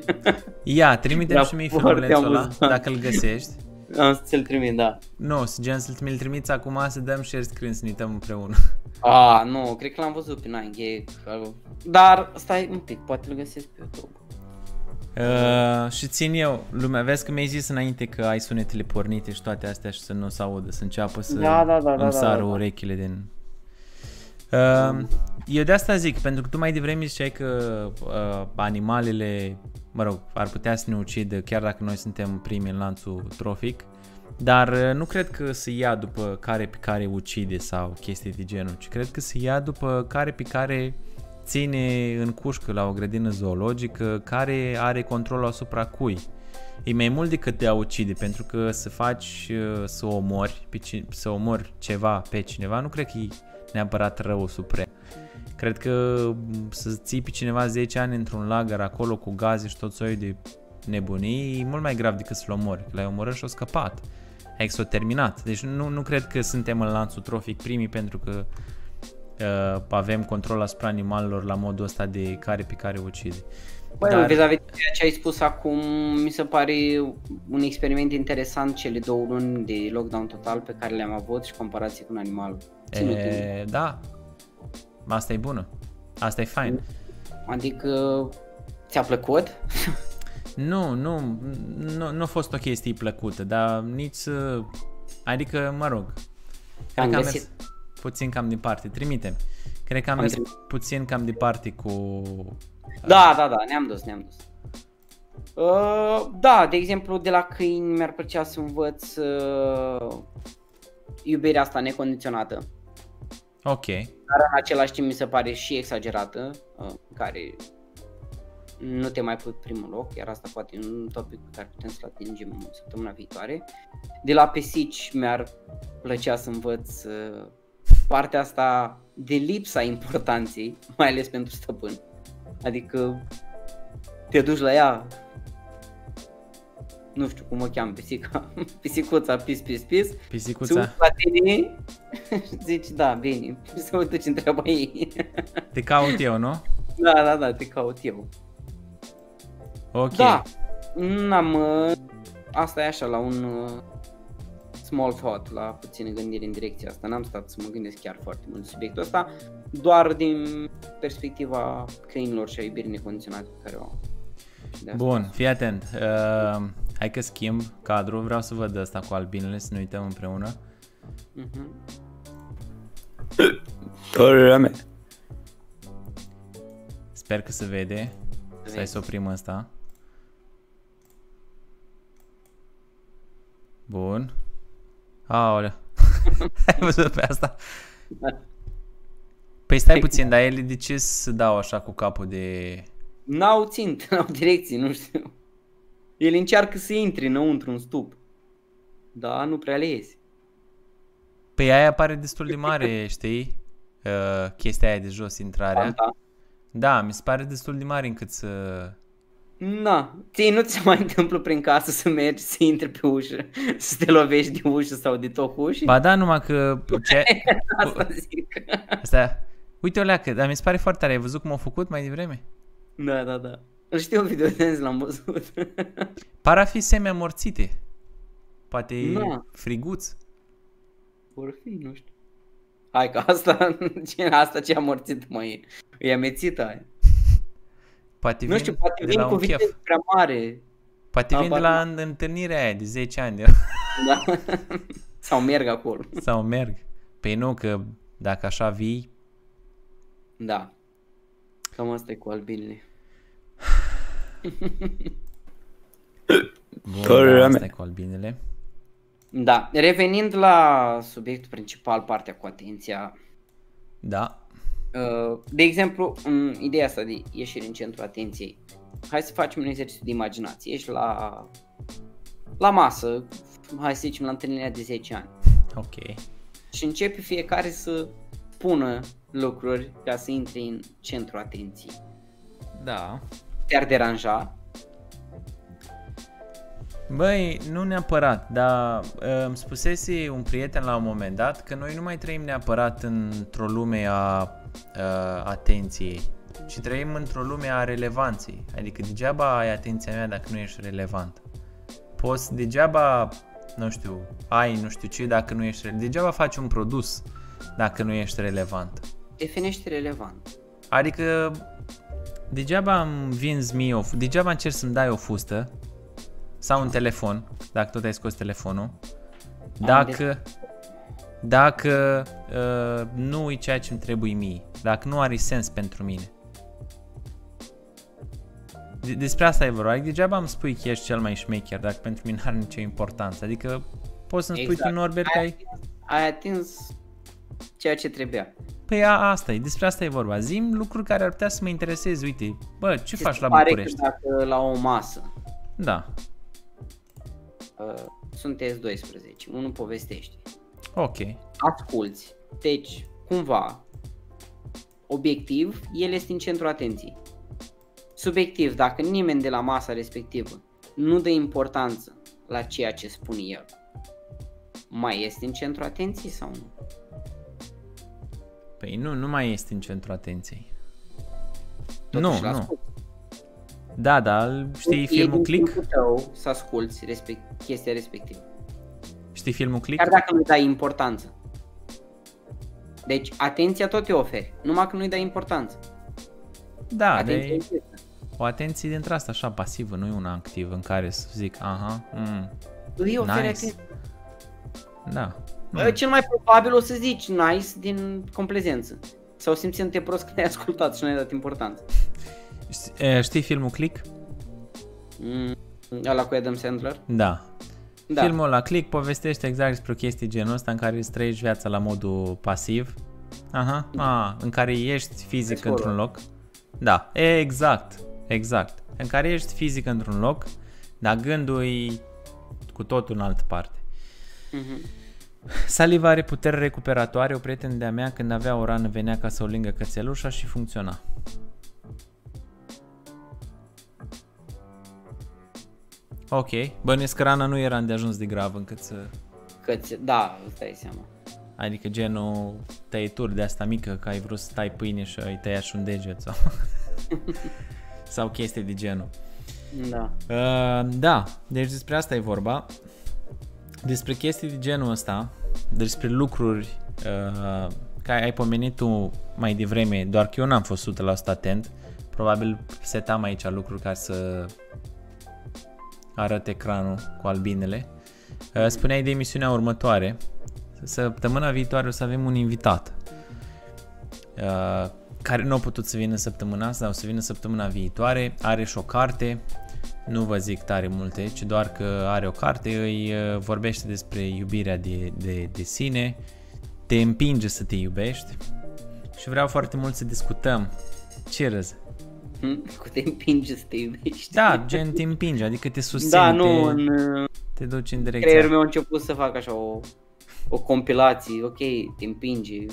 Speaker 2: Ia, trimitem
Speaker 3: Era
Speaker 2: și mie
Speaker 3: foarte
Speaker 2: filmulețul ăla,
Speaker 3: amuzant.
Speaker 2: dacă îl găsești.
Speaker 3: am să ți-l trimit, da.
Speaker 2: Nu, să gen să mi-l trimiți acum să dăm share screen să ne uităm împreună.
Speaker 3: A, nu, cred că l-am văzut pe 9gag, dar stai un pic, poate îl găsesc pe YouTube.
Speaker 2: Uh, și țin eu, lumea, vezi că mi-ai zis înainte că ai sunetele pornite și toate astea și să nu se audă, să înceapă să
Speaker 3: Da, da, da,
Speaker 2: îmi
Speaker 3: da, da,
Speaker 2: sară
Speaker 3: da.
Speaker 2: urechile din... Uh, eu de asta zic, pentru că tu mai devreme ziceai că uh, animalele, mă rog, ar putea să ne ucidă chiar dacă noi suntem primi în lanțul trofic, dar uh, nu cred că se ia după care pe care ucide sau chestii de genul, ci cred că se ia după care pe care ține în cușcă la o grădină zoologică, care are controlul asupra cui. E mai mult decât de a ucide, pentru că să faci uh, să omori, pe ci- să omori ceva pe cineva, nu cred că e neapărat rău suprem. Cred că m, să ții pe cineva 10 ani într-un lagăr acolo cu gaze și tot soiul de nebunii e mult mai grav decât să-l omori. Că L-ai omorât și o scăpat. Ai s-o terminat. Deci nu, nu cred că suntem în lanțul trofic primii pentru că uh, avem control asupra animalelor la modul ăsta de care pe care ucide.
Speaker 3: Băi,
Speaker 2: Dar-
Speaker 3: Dar... vis-a-vis de ceea ce ai spus acum, mi se pare un experiment interesant cele două luni de lockdown total pe care le-am avut și comparație cu un animal. Ținut în-
Speaker 2: E, da, asta e bună. Asta e fain.
Speaker 3: Adică, ți-a plăcut?
Speaker 2: Nu, nu, nu, nu a fost o chestie plăcută, dar nici să... Adică, mă rog, cred
Speaker 3: Am
Speaker 2: că am
Speaker 3: găsit.
Speaker 2: mers puțin cam departe. Trimitem. Cred că am
Speaker 3: Am
Speaker 2: mers
Speaker 3: trimis.
Speaker 2: puțin cam departe cu...
Speaker 3: Da, da, da, ne-am dus, ne-am dus. Uh, da, de exemplu, de la câini mi-ar plăcea să învăț uh, iubirea asta necondiționată,
Speaker 2: Ok.
Speaker 3: dar în același timp mi se pare și exagerată, uh, care nu te mai pui primul loc, iar asta poate e un topic pe care putem să-l atingem săptămâna viitoare. De la pisici mi-ar plăcea să învăț uh, partea asta de lipsa importanței, mai ales pentru stăpân. Adică te duci la ea, nu știu cum o cheamă pisica, pisicuța, pis, pis, pis, se
Speaker 2: Pisicuța,
Speaker 3: uită la tine și zici, da, bine, se uită ce întreabă ei.
Speaker 2: te caut eu, nu?
Speaker 3: da, da, da, te caut eu.
Speaker 2: Ok.
Speaker 3: Da, n-am, uh, asta e așa la un uh, small thought, la puțină gândire în direcția asta. N-am stat să mă gândesc chiar foarte mult subiectul ăsta, doar din perspectiva câinilor și a iubirii necondiționate pe care o au. Și de asta-
Speaker 2: Bun, fii atent. Uh, hai că schimb cadrul, vreau să văd asta cu albinele, să ne uităm împreună.
Speaker 3: Mhm.
Speaker 4: Părerea mea.
Speaker 2: Sper că se vede. Stai să oprim asta. Bun. Aoleu. Ai văzut pe asta? Păi stai puțin, dar ele de ce să dau așa cu capul de...
Speaker 3: N-au țintă, n-au direcții, nu știu. El încearcă să intre înăuntru în stup. Da, nu prea le iese.
Speaker 2: Păi aia pare destul de mare, știi? Uh, chestia aia de jos, intrarea.
Speaker 3: Da.
Speaker 2: Da, mi se pare destul de mare încât să...
Speaker 3: Na, ție nu ți se mai întâmplă prin casă să mergi, să intri pe ușă, să te lovești de ușă sau de tot ușii?
Speaker 2: Ba da, numai că... Ce...
Speaker 3: Asta zic.
Speaker 2: Asta... Uite o leacă, dar mi se pare foarte tare. Ai văzut cum au făcut mai devreme?
Speaker 3: Da, da, da. Îl știu video de l-am văzut.
Speaker 2: Par a fi semi-amorțite. Poate
Speaker 3: Da.
Speaker 2: friguț.
Speaker 3: Vor fi, nu știu. Hai că asta, ce, asta ce amorțit mai e. E amețită aia.
Speaker 2: Poate
Speaker 3: Nu
Speaker 2: vin
Speaker 3: știu, poate
Speaker 2: de
Speaker 3: vin
Speaker 2: la
Speaker 3: cu
Speaker 2: un chef.
Speaker 3: viteză prea mare.
Speaker 2: Poate vin de
Speaker 3: Habar
Speaker 2: la
Speaker 3: n-am.
Speaker 2: întâlnirea aia de 10 ani
Speaker 3: Da. Sau merg acolo.
Speaker 2: sau merg. Păi nu, că dacă așa vii,
Speaker 3: Da. Cam asta e cu albinele.
Speaker 2: bun,
Speaker 4: Părerea
Speaker 2: da, asta
Speaker 4: mea.
Speaker 2: e cu albinele.
Speaker 3: Da, revenind la subiectul principal, partea cu atenția.
Speaker 2: Da,
Speaker 3: uh, De exemplu, în ideea asta de ieșire în centrul atenției. Hai să facem un exercițiu de imaginație. Ești la, la masă, hai să zicem la întâlnirea de 10 ani.
Speaker 2: ok.
Speaker 3: Și începe fiecare să pună lucruri ca să intri în centrul atenției.
Speaker 2: Da.
Speaker 3: Te-ar deranja?
Speaker 2: Băi, nu neapărat, dar uh, îmi spusese un prieten la un moment dat că noi nu mai trăim neapărat într-o lume a uh, atenției, ci trăim într-o lume a relevanței. Adică degeaba ai atenția mea dacă nu ești relevant. Poți degeaba, nu știu, ai nu știu ce dacă nu ești relevant. Degeaba faci un produs dacă nu ești relevant.
Speaker 3: Definește relevant.
Speaker 2: Adică degeaba îmi vinzi mie o, degeaba încerci să-mi dai o fustă sau un telefon, dacă tot ai scos telefonul, dacă, dacă uh, nu e ceea ce îmi trebuie mie, dacă nu are sens pentru mine. De- despre asta e vorba, adică degeaba îmi spui că ești cel mai șmecher dacă pentru mine nu are nicio importanță, adică poți să-mi spui
Speaker 3: Exact.
Speaker 2: tu Norbert că
Speaker 3: Ai
Speaker 2: ai...
Speaker 3: atins, ai atins ceea ce trebuia.
Speaker 2: Păi a, asta e, despre asta e vorba. Zim lucruri care ar putea să mă intereseze. Uite, bă, ce
Speaker 3: Ți
Speaker 2: faci
Speaker 3: se
Speaker 2: la
Speaker 3: pare
Speaker 2: București?
Speaker 3: Că dacă la o masă
Speaker 2: Da,
Speaker 3: uh, sunteți 12, unul povestește,
Speaker 2: ok.
Speaker 3: asculți, deci cumva obiectiv, el este în centrul atenției. Subiectiv, dacă nimeni de la masa respectivă nu dă importanță la ceea ce spune el, mai este în centrul atenției sau nu?
Speaker 2: Păi nu, nu mai este în centrul atenției.
Speaker 3: Totuși
Speaker 2: nu, nu.
Speaker 3: l-asculți.
Speaker 2: Da, da, știi
Speaker 3: E
Speaker 2: filmul
Speaker 3: din
Speaker 2: Click?
Speaker 3: timpul tău să asculti respect, chestia respectivă.
Speaker 2: Știi filmul Click?
Speaker 3: Chiar dacă nu dai importanță. Deci atenția tot te oferi, numai că nu-i dai importanță.
Speaker 2: Da,
Speaker 3: Atenția
Speaker 2: de
Speaker 3: există.
Speaker 2: o atenție dintre asta așa pasivă, nu e una activă în care să zic, aha, mm,
Speaker 3: Îi oferi
Speaker 2: nice.
Speaker 3: atenție.
Speaker 2: Da.
Speaker 3: Mm. Cel mai probabil o să zici nice din complezență. Sau simțindu-te prost că ai ascultat și nu ai dat importanță.
Speaker 2: Știi- e, Știi filmul Click?
Speaker 3: Mm, ăla cu Adam Sandler?
Speaker 2: Da.
Speaker 3: Da.
Speaker 2: Filmul la click povestește exact despre o chestie genul ăsta în care îți trăiești viața la modul pasiv. Aha, a, în care ești fizic
Speaker 3: Deci
Speaker 2: într-un
Speaker 3: horror.
Speaker 2: loc. Da, exact, exact. În care ești fizic într-un loc, dar gândul e cu totul în altă parte.
Speaker 3: Mhm.
Speaker 2: Saliva are putere recuperatoare, o prietenă de-a mea când avea o rană venea ca să o lingă cățelușa și funcționa. Ok, bănuiesc că rana nu era îndeajuns de grav încât să...
Speaker 3: Că ți- da, îți dai seama.
Speaker 2: Adică genul tăieturi de asta mică, că ai vrut să tai pâine și ai tăiat și un deget sau... sau chestii de genul.
Speaker 3: Da.
Speaker 2: Uh, da, deci despre asta e vorba. Despre chestii de genul ăsta, despre lucruri uh, care ai pomenit tu mai devreme, doar că eu n-am fost 100% atent. Probabil setam aici lucruri ca să arăt ecranul cu albinele. Uh, spuneai de emisiunea următoare. Săptămâna viitoare o să avem un invitat. Uh, care nu a putut să vină săptămâna asta, dar o să vină săptămâna viitoare. Are și o carte, nu vă zic tare multe, ci doar că are o carte, îi uh, vorbește despre iubirea de, de, de sine, te împinge să te iubești și vreau foarte mult să discutăm. Ce râzi?
Speaker 3: Hm? Cu te împinge să te iubești.
Speaker 2: Da, gen te împinge, adică te susține,
Speaker 3: Da, nu,
Speaker 2: te,
Speaker 3: în uh,
Speaker 2: te duci în direcția.
Speaker 3: creierul meu a început să fac așa o, o compilație, ok, te împinge,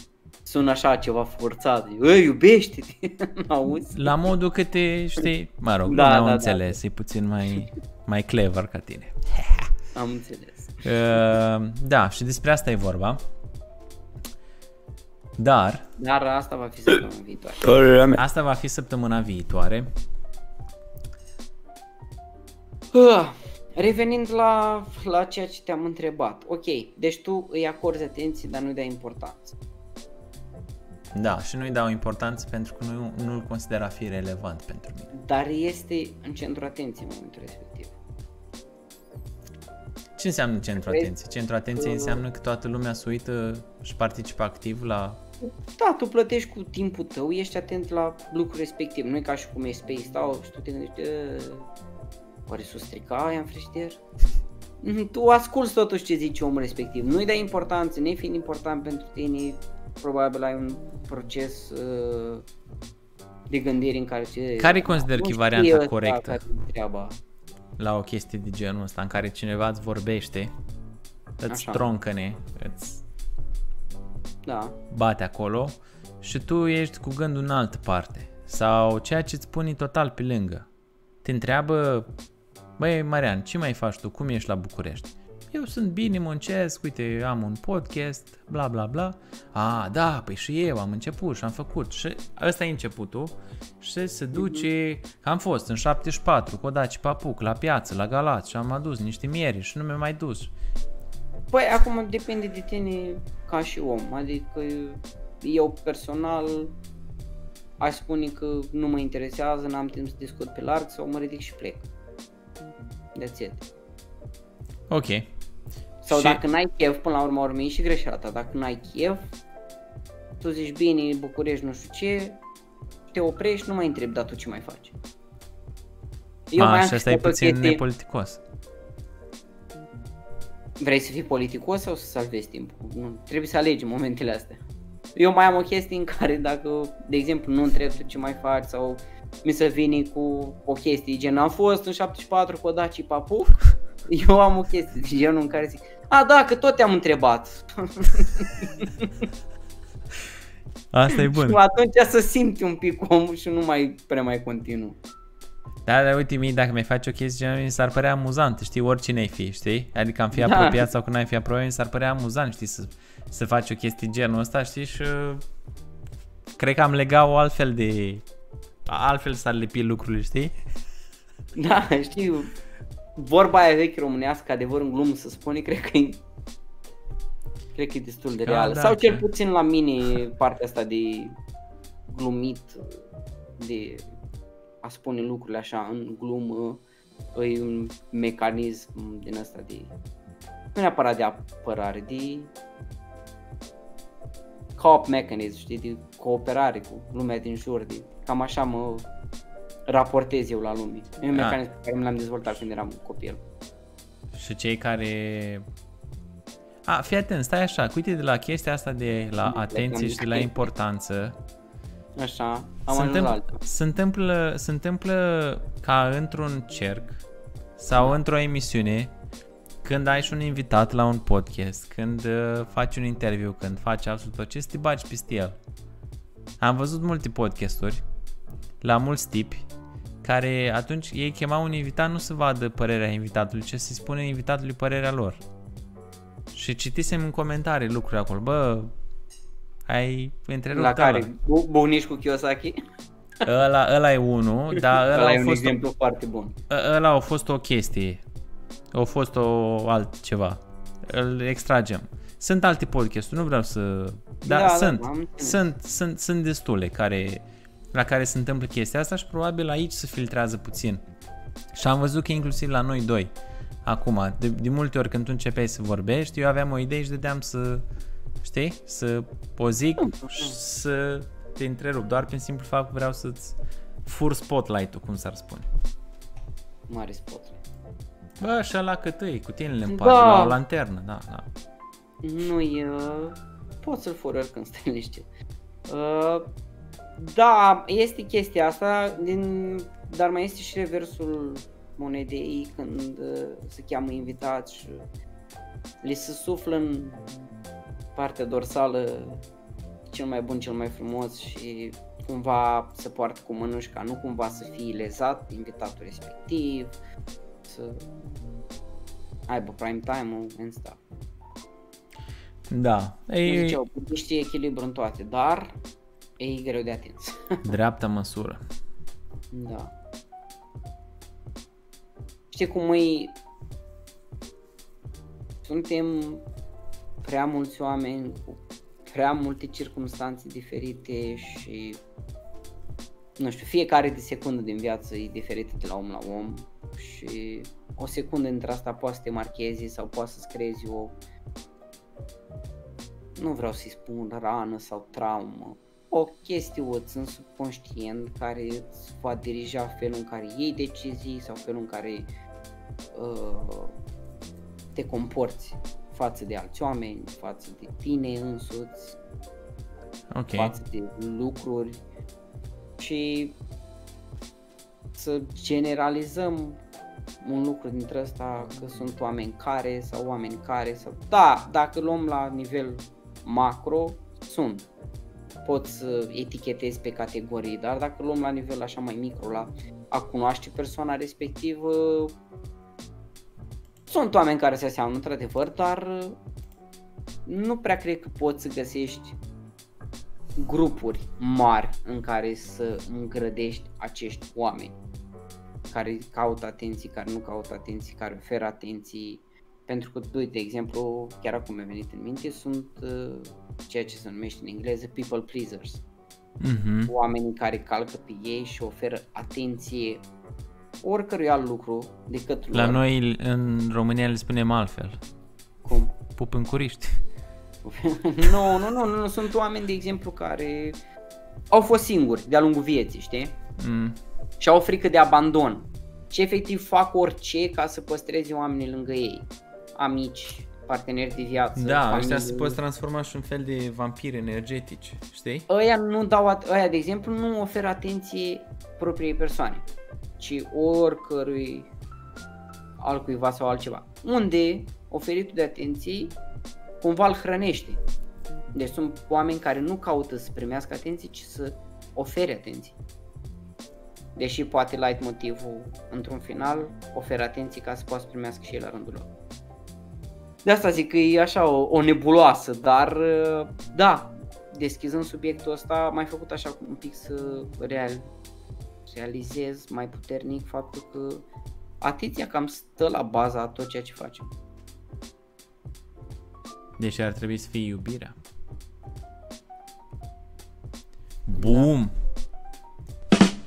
Speaker 3: sună așa ceva forțat, Ei, iubește-te, auzi?
Speaker 2: La modul că te știi, mă rog,
Speaker 3: Da,
Speaker 2: da, am
Speaker 3: da, da.
Speaker 2: înțeles, e puțin mai, mai clever ca tine.
Speaker 3: Am înțeles.
Speaker 2: Uh, da, și despre asta e vorba. Dar,
Speaker 3: Dar asta va fi săptămâna viitoare.
Speaker 2: asta va fi săptămâna viitoare.
Speaker 3: Ah, Revenind la, la ceea ce te-am întrebat. Ok, deci tu îi acorzi atenție, dar nu-i dai importanță.
Speaker 2: Da, și nu-i dau importanță pentru că nu, nu-l consider a fi relevant pentru mine.
Speaker 3: Dar este în centru atenției în momentul respectiv.
Speaker 2: Ce înseamnă centru
Speaker 3: Crezi?
Speaker 2: atenție? Centru atenție înseamnă că toată lumea se uită și participă activ la...
Speaker 3: Da, tu plătești cu timpul tău, ești atent la lucrul respectiv. Nu e ca și cum e Space Stau și tu te gândești, "E, oare s-o strica aia în frigider? Mhm, Tu asculti totuși ce zice omul respectiv. Nu-i dai importanță, nefiind important pentru tine, probabil ai un proces uh, de gândire în care... Ce,
Speaker 2: Care consider că e
Speaker 3: Nu
Speaker 2: varianta
Speaker 3: știe ăsta
Speaker 2: corectă?
Speaker 3: care e treaba.
Speaker 2: la o chestie de genul ăsta în care cineva îți vorbește, îți
Speaker 3: Așa.
Speaker 2: troncăne, îți
Speaker 3: Da.
Speaker 2: bate acolo și tu ești cu gândul în altă parte. Sau ceea ce îți pune total pe lângă. Te întreabă, băi Marian, ce mai faci tu? Cum ești la București? Eu sunt bine, muncesc, uite, am un podcast, bla bla bla. A, da, păi și eu am început și am făcut. Și ăsta e începutul și se duce, că am fost în 74 cu Odaci Papuc la piață, la Galați și am adus niște miere și nu mi-am mai dus.
Speaker 3: Păi acum depinde de tine ca și om, adică eu personal aș spune că nu mă interesează, n-am timp să discut pe larg sau mă ridic și plec. That's it.
Speaker 2: Ok.
Speaker 3: Sau
Speaker 2: Și-
Speaker 3: dacă n-ai chef, până la urmă urmei și greșeala ta, dacă n-ai chef, tu zici bine, București, nu știu ce, te oprești, nu mai întrebi, dar tu ce mai faci?
Speaker 2: Eu
Speaker 3: mai
Speaker 2: A,
Speaker 3: am
Speaker 2: și asta e
Speaker 3: o
Speaker 2: puțin
Speaker 3: chestie-
Speaker 2: nepoliticos.
Speaker 3: Vrei să fii politicos sau să salvezi timpul? Nu, trebuie să alegi în momentele astea. Eu mai am o chestie în care dacă, de exemplu, nu întreb tu ce mai faci sau mi se vine cu o chestie gen am fost în 74 cu Daci Papuc, eu am o chestie de genul în care zic a, da, că tot te-am întrebat.
Speaker 2: Asta e
Speaker 3: Și
Speaker 2: bun.
Speaker 3: atunci să simți un pic omul și nu mai prea mai continuu.
Speaker 2: Da, dar uite, mie, dacă mi faci o chestie genul, mi s-ar părea amuzant, știi, oricine ai fi, știi? Adică am fi
Speaker 3: Da.
Speaker 2: apropiat sau când ai fi apropiat, mi s-ar părea amuzant, știi, să, să faci o chestie genul ăsta, știi, și uh, cred că am legat o altfel de... Altfel s-ar lipi lucrurile, știi?
Speaker 3: Da, știu, vorba aia veche românească, adevăr în glumă să spune, cred că e cred că e destul de
Speaker 2: Da,
Speaker 3: reală.
Speaker 2: da,
Speaker 3: Sau cel
Speaker 2: că-
Speaker 3: puțin la mine partea asta de glumit, de a spune lucrurile așa în glumă, e un mecanism din asta de, nu neapărat de apărare, de co-op mechanism, știi, de cooperare cu lumea din jur, de, cam așa mă, raportez eu la lume. E un
Speaker 2: Da.
Speaker 3: mecanism pe care mi l-am dezvoltat când eram copil.
Speaker 2: Și cei care... A, fii atent, stai așa, uite de la chestia asta de la
Speaker 3: Am
Speaker 2: atenție și de la
Speaker 3: zis.
Speaker 2: importanță,
Speaker 3: Așa, am
Speaker 2: se
Speaker 3: ajuns la
Speaker 2: întâmplă,
Speaker 3: alta.
Speaker 2: se, întâmplă, se întâmplă ca într-un cerc sau într-o emisiune când ai și un invitat la un podcast, când uh, faci un interviu, când faci absolut tot ce, să te bagi peste el. Am văzut multe podcasturi la mulți tipi care atunci ei chemau un invitat nu să vadă părerea invitatului, ci să-i spune invitatului părerea lor. Și citisem în comentarii lucruri acolo, bă, ai întrerupt
Speaker 3: La
Speaker 2: ăla.
Speaker 3: care? Bu- Bunici cu Kiyosaki?
Speaker 2: Ăla, ăla e unul, dar ăla,
Speaker 3: Ăla e
Speaker 2: a
Speaker 3: un
Speaker 2: fost,
Speaker 3: exemplu foarte bun.
Speaker 2: ă- ăla a fost o chestie. A fost o altceva. Îl extragem. Sunt alte podcasturi, nu vreau să... Dar
Speaker 3: Da, da,
Speaker 2: sunt,
Speaker 3: am înțeles.
Speaker 2: sunt, sunt, sunt destule care, la care se întâmplă chestia asta și probabil aici se filtrează puțin. Și am văzut că inclusiv la noi doi, acum, de, de multe ori când tu începeai să vorbești, eu aveam o idee și dădeam să, știi, să o zic și să te întrerup, doar prin simplu fapt că vreau să-ți fur spotlight-ul, cum s-ar spune.
Speaker 3: Mare spot.
Speaker 2: Bă, și ăla cât îi, cu tine în
Speaker 3: Da.
Speaker 2: parte, la o lanternă, da, da.
Speaker 3: Nu e... Poți să-l furi oricând stai liniștit. Uh, da, este chestia asta, din, dar mai este și reversul monedei când uh, se cheamă invitați și li se suflă în partea dorsală cel mai bun, cel mai frumos și cumva se poartă cu mânușca, nu cumva să fie lezat invitatul respectiv, să aibă prime time-ul and stuff.
Speaker 2: Da,
Speaker 3: Cum
Speaker 2: e
Speaker 3: ziceau, știe echilibru în toate, dar e greu de atins.
Speaker 2: dreapta măsură.
Speaker 3: da. Știi cum îi... Suntem prea mulți oameni cu prea multe circunstanțe diferite și nu știu, fiecare de secundă din viață e diferită de la om la om și o secundă dintre asta poate să te marchezi sau poate să-ți creezi o nu vreau să-i spun rană sau traumă, o chestiuță în subconștient care îți va dirija felul în care iei decizii sau felul în care uh, te comporți față de alți oameni, față de tine însuți,
Speaker 2: Ok.
Speaker 3: față de lucruri și să generalizăm un lucru dintre ăsta că sunt oameni care sau oameni care sau da, dacă luăm la nivel macro, sunt. Poți să etichetezi pe categorii, dar dacă luăm la nivel așa mai micro, la a cunoaște persoana respectivă, sunt oameni care se aseamnă într-adevăr, dar uh, nu prea cred că poți să găsești grupuri mari în care să îngrădești acești oameni care caută atenții, care nu caută atenții, care oferă atenții. Pentru că, uite, de exemplu, chiar acum mi-a venit în minte, sunt uh, ceea ce se numește în engleză people pleasers.
Speaker 2: Mhm.
Speaker 3: Oamenii care calcă pe ei și oferă atenție oricărui alt lucru decât lor.
Speaker 2: La noi în România le spunem altfel.
Speaker 3: Cum?
Speaker 2: Pup în curiști.
Speaker 3: nu, nu, nu, nu, nu, sunt oameni, de exemplu, care au fost singuri de-a lungul vieții, știi?
Speaker 2: Mm.
Speaker 3: și au frică de abandon și efectiv fac orice ca să păstreze oamenii lângă ei, amici, parteneri de viață,
Speaker 2: Da,
Speaker 3: familie.
Speaker 2: ăștia se pot transforma și în fel de vampiri energetici, știi?
Speaker 3: Ăia nu dau, at- ăia de exemplu nu oferă atenție propriei persoane, ci oricărui altcuiva sau altceva. Unde oferitul de atenție cumva îl hrănește. Deci sunt oameni care nu caută să primească atenție, ci să ofere atenție. Deși poate light motivul într-un final oferă atenție ca să poată să primească și el la rândul lor. De asta zic că e așa o, o nebuloasă, dar uh, da, deschizând subiectul ăsta, m-ai făcut așa un pic să real, realizez mai puternic faptul că atenția cam stă la baza a tot ceea ce facem.
Speaker 2: Deci ar trebui să fie iubirea. Boom!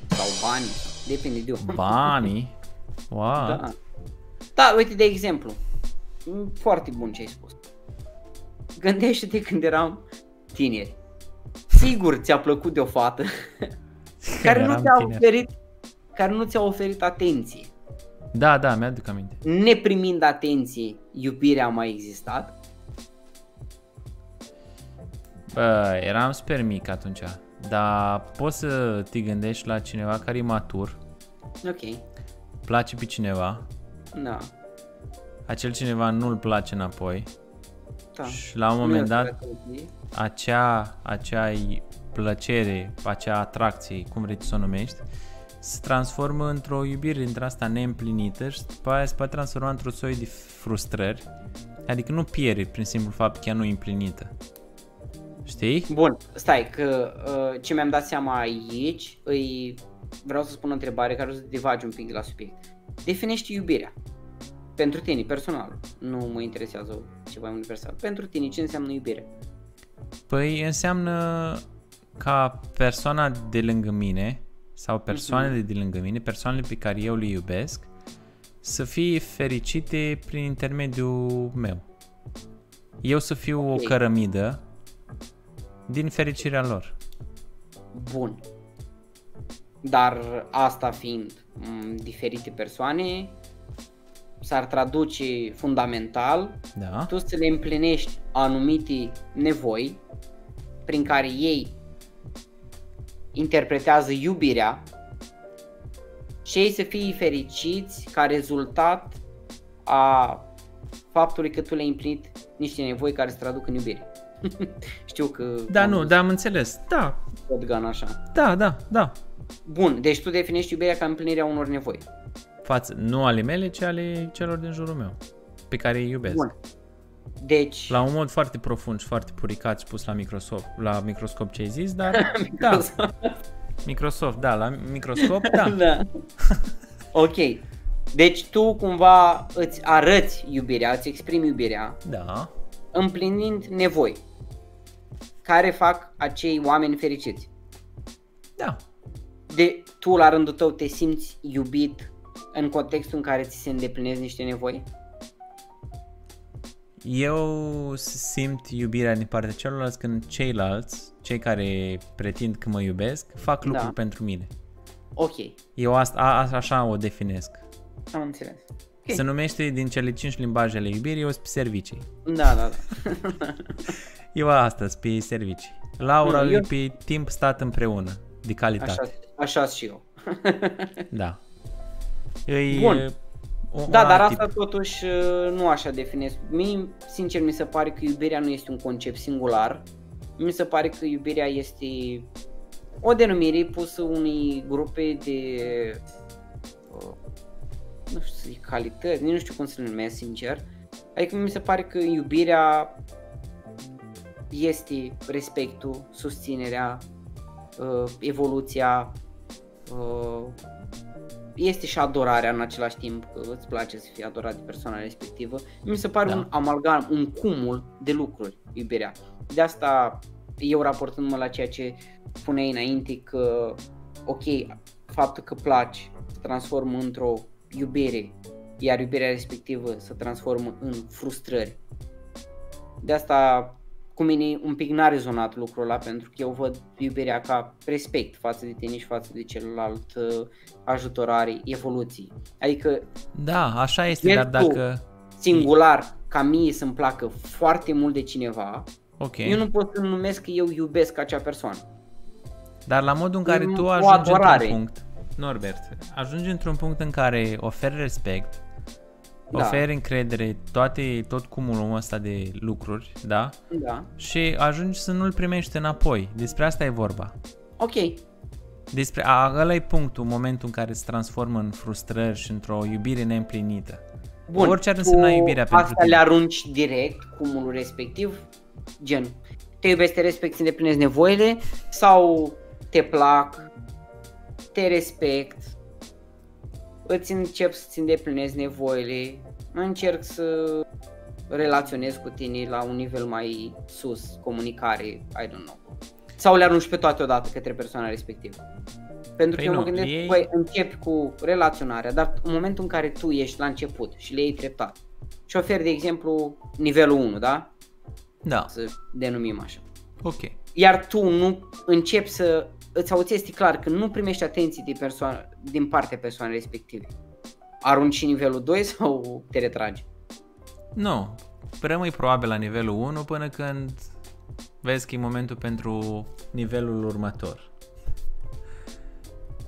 Speaker 3: Sau banii, depinde de om.
Speaker 2: Banii? Wow!
Speaker 3: Da. Da, uite, de exemplu, m, foarte bun ce ai spus. Gândește-te când eram tineri. Sigur ți-a plăcut de o fată care nu
Speaker 2: Eram
Speaker 3: ți-a
Speaker 2: tineri.
Speaker 3: oferit care nu ți-a oferit atenție.
Speaker 2: Da, da, mi-aduc aminte.
Speaker 3: Neprimind atenție, iubirea a mai existat?
Speaker 2: Bă, eram super mic atunci, dar poți să te gândești la cineva care e matur,
Speaker 3: Ok,
Speaker 2: place pe cineva,
Speaker 3: da.
Speaker 2: acel cineva nu-l place înapoi
Speaker 3: da.
Speaker 2: și la un
Speaker 3: Nu
Speaker 2: moment
Speaker 3: e o
Speaker 2: dat
Speaker 3: strategie.
Speaker 2: acea, acea plăcere, acea atracție, cum vrei tu să o numești, se transformă într-o iubire dintre asta neîmplinită și după aia se poate transforma într-o soi de frustrări. Adică nu pierde prin simplu fapt că ea nu e împlinită. Știi?
Speaker 3: Bun, stai, că uh, ce mi-am dat seama aici, îi vreau să spun o întrebare care o să divagi un pic de la subiect. Definește iubirea. Pentru tine, personal. Nu mă interesează ceva universal. Pentru tine, ce înseamnă iubire?
Speaker 2: Păi înseamnă ca persoana de lângă mine sau persoanele de lângă mine, persoanele pe care eu le iubesc, să fie fericite prin intermediul meu. Eu să fiu o
Speaker 3: Ok.
Speaker 2: cărămidă din fericirea lor.
Speaker 3: Bun. Dar asta fiind m, diferite persoane, s-ar traduce fundamental
Speaker 2: Da?
Speaker 3: tu să le împlinești anumite nevoi prin care ei interpretează iubirea și ei să fie fericiți ca rezultat a faptului că tu le-ai împlinit niște nevoi care se traduc în iubire. Știu că
Speaker 2: Da,
Speaker 3: am
Speaker 2: nu,
Speaker 3: dus
Speaker 2: da, am înțeles. Da,
Speaker 3: shotgun așa.
Speaker 2: da, da, da.
Speaker 3: Bun, deci tu definești iubirea ca împlinirea unor nevoi.
Speaker 2: Față, nu ale mele, ci ale celor din jurul meu, pe care îi iubesc.
Speaker 3: Bun. Deci,
Speaker 2: La un mod foarte profund și foarte puricat spus la microscop, la microscop ce ai zis, dar da, Microsoft, da, la microscop, da.
Speaker 3: da. ok. Deci tu cumva îți arăți iubirea, îți exprimi iubirea
Speaker 2: Da,
Speaker 3: împlinind nevoi care fac acei oameni fericiți.
Speaker 2: da.
Speaker 3: De tu la rândul tău te simți iubit în contextul în care ți se îndeplinesc niște nevoi?
Speaker 2: Eu simt iubirea din partea celorlalți când ceilalți, cei care pretind că mă iubesc, fac
Speaker 3: Da.
Speaker 2: lucruri pentru mine.
Speaker 3: Ok,
Speaker 2: Eu asta, a, a- așa o definesc.
Speaker 3: am înțeles. Ok.
Speaker 2: Se numește din cele cinci limbaje ale iubirii, eu sunt pe servicii.
Speaker 3: Da, da, da.
Speaker 2: Eu asta sunt pe servicii. Laura
Speaker 3: Nu,
Speaker 2: e
Speaker 3: eu-
Speaker 2: pe timp stat împreună, de calitate.
Speaker 3: Așa, așa și eu.
Speaker 2: Da. E,
Speaker 3: Bun.
Speaker 2: O, un
Speaker 3: Da, dar
Speaker 2: alt
Speaker 3: asta
Speaker 2: tip.
Speaker 3: totuși uh, nu așa definez. Mie, sincer, mi se pare că iubirea nu este un concept singular. Mi se pare că iubirea este o denumire pusă unei grupe de uh, nu știu să zic calități, nici nu știu cum să le numesc sincer. Adică mi se pare că iubirea este respectul, susținerea, uh, evoluția, uh, este și adorarea în același timp, că îți place să fii adorat de persoana respectivă. Mi se pare
Speaker 2: Da.
Speaker 3: un amalgam, un cumul de lucruri, iubirea. De asta eu raportându-mă la ceea ce spuneai înainte că, ok, faptul că placi se transformă într-o iubire, iar iubirea respectivă se transformă în frustrări. De asta cu mine un pic n-a rezonat lucrul ăla pentru că eu văd iubirea ca respect față de tine și față de celălalt, uh, ajutorare, evoluții. Adică
Speaker 2: Da, așa este,
Speaker 3: El
Speaker 2: dar
Speaker 3: tu.
Speaker 2: dacă...
Speaker 3: singular, ca mie să-mi placă foarte mult de cineva,
Speaker 2: Ok.
Speaker 3: eu nu pot să numesc că eu iubesc acea persoană.
Speaker 2: Dar la modul în care
Speaker 3: E
Speaker 2: tu
Speaker 3: o
Speaker 2: ajungi într-un
Speaker 3: adorare.
Speaker 2: punct, Norbert, ajungi într-un punct în care oferi respect,
Speaker 3: Da.
Speaker 2: oferi încredere, toate, tot cumulul ăsta de lucruri, da?
Speaker 3: Da.
Speaker 2: Și ajungi să nu-l primești înapoi. Despre asta e vorba.
Speaker 3: Ok.
Speaker 2: Despre, a, ăla e punctul, momentul în care se transformă în frustrări și într-o iubire neîmplinită.
Speaker 3: Bun.
Speaker 2: Orice ar însemna
Speaker 3: tu
Speaker 2: iubirea pentru
Speaker 3: Asta
Speaker 2: tine.
Speaker 3: le arunci direct, cumulul respectiv, gen, te iubesc, te respect, îți îndeplinezi nevoile sau te plac, te respect, îți încep să-ți îndeplinezi nevoile, încerc să relaționez cu tine la un nivel mai sus, comunicare, I don't know. Sau le arunci pe toate odată către persoana respectivă. Pentru
Speaker 2: Păi
Speaker 3: că eu mă
Speaker 2: nu,
Speaker 3: gândesc,
Speaker 2: ei-
Speaker 3: băi, începi cu relaționarea, dar în momentul în care tu ești la început și le iei treptat și oferi, de exemplu, nivelul 1, da?
Speaker 2: Da,
Speaker 3: Să denumim așa.
Speaker 2: ok.
Speaker 3: Iar tu nu începi să sau ți este clar că nu primești atenție din, persoană, din partea persoanei respective, arunci nivelul 2 sau te retragi?
Speaker 2: Nu, rămâi probabil la nivelul 1 până când vezi că e momentul pentru nivelul următor.